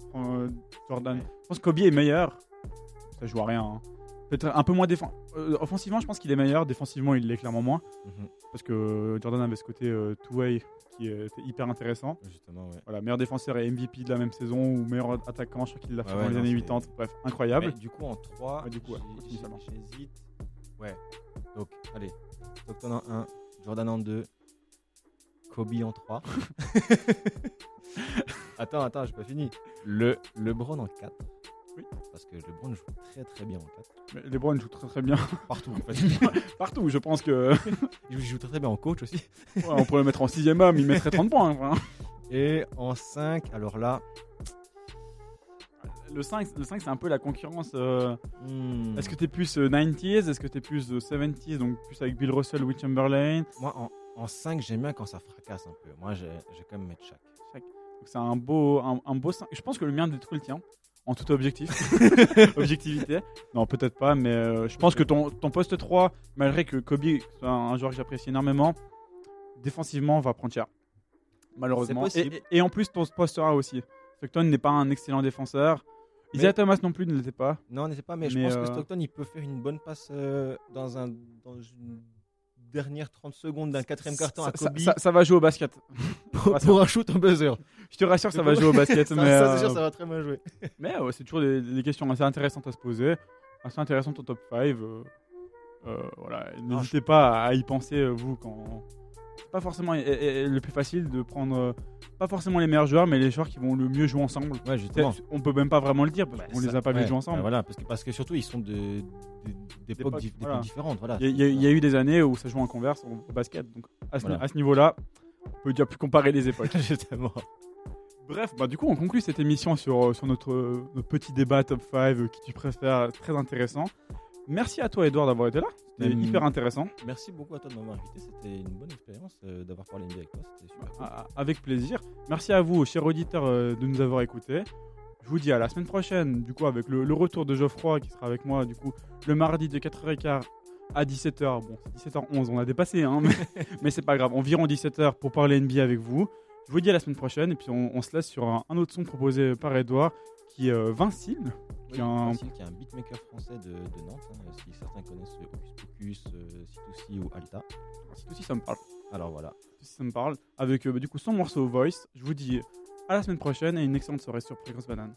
tu prends euh, Jordan. Ouais. Je pense que Kobe est meilleur. Ça joue à rien. hein. Peut-être un peu moins défensif. offensivement, je pense qu'il est meilleur. Défensivement, il l'est clairement moins. Mhm, Parce que Jordan avait ce côté euh, two-way qui était hyper intéressant. justement, ouais. Voilà, meilleur défenseur et MVP de la même saison, ou meilleur attaquant, je crois qu'il l'a fait Ouais, dans les années c'est- 80. Bref, incroyable. Mais du coup, en 3, Ouais, du coup, j'hésite. Ouais. Donc, allez. Stockton en 1, Jordan en 2, Kobe en 3. attends, attends, j'ai pas fini. Le LeBron en 4. Oui. Parce que LeBron joue très très bien en 4. Mais LeBron joue très très bien Partout en fait. partout. Je pense que Il joue très très bien en coach aussi. ouais, on pourrait le mettre en sixième homme, il mettrait 30 points. hein. Et en 5, alors là. Le 5, le 5 c'est un peu la concurrence. euh, hmm, Est-ce que t'es plus euh, 90s Est-ce que t'es plus euh, 70s Donc plus avec Bill Russell, Will Chamberlain? Moi en, en 5, j'aime bien quand ça fracasse un peu. Moi, j'ai quand même mettre chaque. Donc c'est un beau, un, un beau 5. Je pense que le mien détruit le tien. En toute objectif. objectivité. Non, peut-être pas, mais euh, je pense que ton, ton poste 3, malgré que Kobe soit un, un joueur que j'apprécie énormément, défensivement, va prendre cher. Malheureusement. C'est Et, possible. et en plus, ton postera aussi. Stockton n'est pas un excellent défenseur. Isaiah Mais- Thomas non plus ne l'était pas. Non, on n'était pas, mais, je pense euh, que Stockton, il peut faire une bonne passe euh, dans, un, dans une dernière 30 secondes d'un quatrième carton à Ça, Kobe ça- ça va jouer au basket. pour, pour un shoot en buzzer. Je te rassure, ça va jouer au basket. ça, mais ça, c'est euh, sûr, ça va très bien jouer. Mais ouais, c'est toujours des, des questions assez intéressantes à se poser, assez intéressantes au top 5. euh, euh, voilà, n'hésitez pas à y penser euh, vous quand pas forcément le plus facile de prendre euh, pas forcément les meilleurs joueurs, mais les joueurs qui vont le mieux jouer ensemble. Ouais, justement. On peut même pas vraiment le dire parce Bah, qu'on les a pas vus ouais, jouer ensemble. bah voilà, parce que, parce que surtout, ils sont de, d'époques voilà. différentes. Voilà. Il y, a- il y eu des années où ça jouait en converse au au basket, donc à ce, Voilà. à ce niveau-là, on peut déjà plus comparer les époques. Justement. Bref, bah, du coup, on conclut cette émission sur, euh, sur notre, euh, notre petit débat top 5 euh, qui tu préfères, très intéressant. Merci à toi, Edouard, d'avoir été là. C'était Même- hyper intéressant. Merci beaucoup à toi de m'avoir invité. C'était une bonne expérience euh, d'avoir parlé NBA avec toi. C'était super cool. Ah, Avec plaisir. Merci à vous, chers auditeurs, euh, de nous avoir écoutés. Je vous dis à la semaine prochaine, du coup, avec le, le retour de Geoffroy qui sera avec moi, du coup, le mardi de 4h15 à 17h. Bon, c'est 17h11, on a dépassé, hein, mais, mais c'est pas grave. Environ 17h pour parler NBA avec vous. Je vous dis à la semaine prochaine, et puis on, on se laisse sur un, un autre son proposé par Edouard, qui est euh, Vincile. Oui, qui est un- Facile, qui est un beatmaker français de, de Nantes. hein, si certains connaissent euh, Hocus Pocus, euh, C2C ou Alta. Si tout ça me parle. Alors voilà. Ça me parle. Avec euh, bah, du coup son morceau Voice. Je vous dis à la semaine prochaine et une excellente soirée sur Fréquence Banane.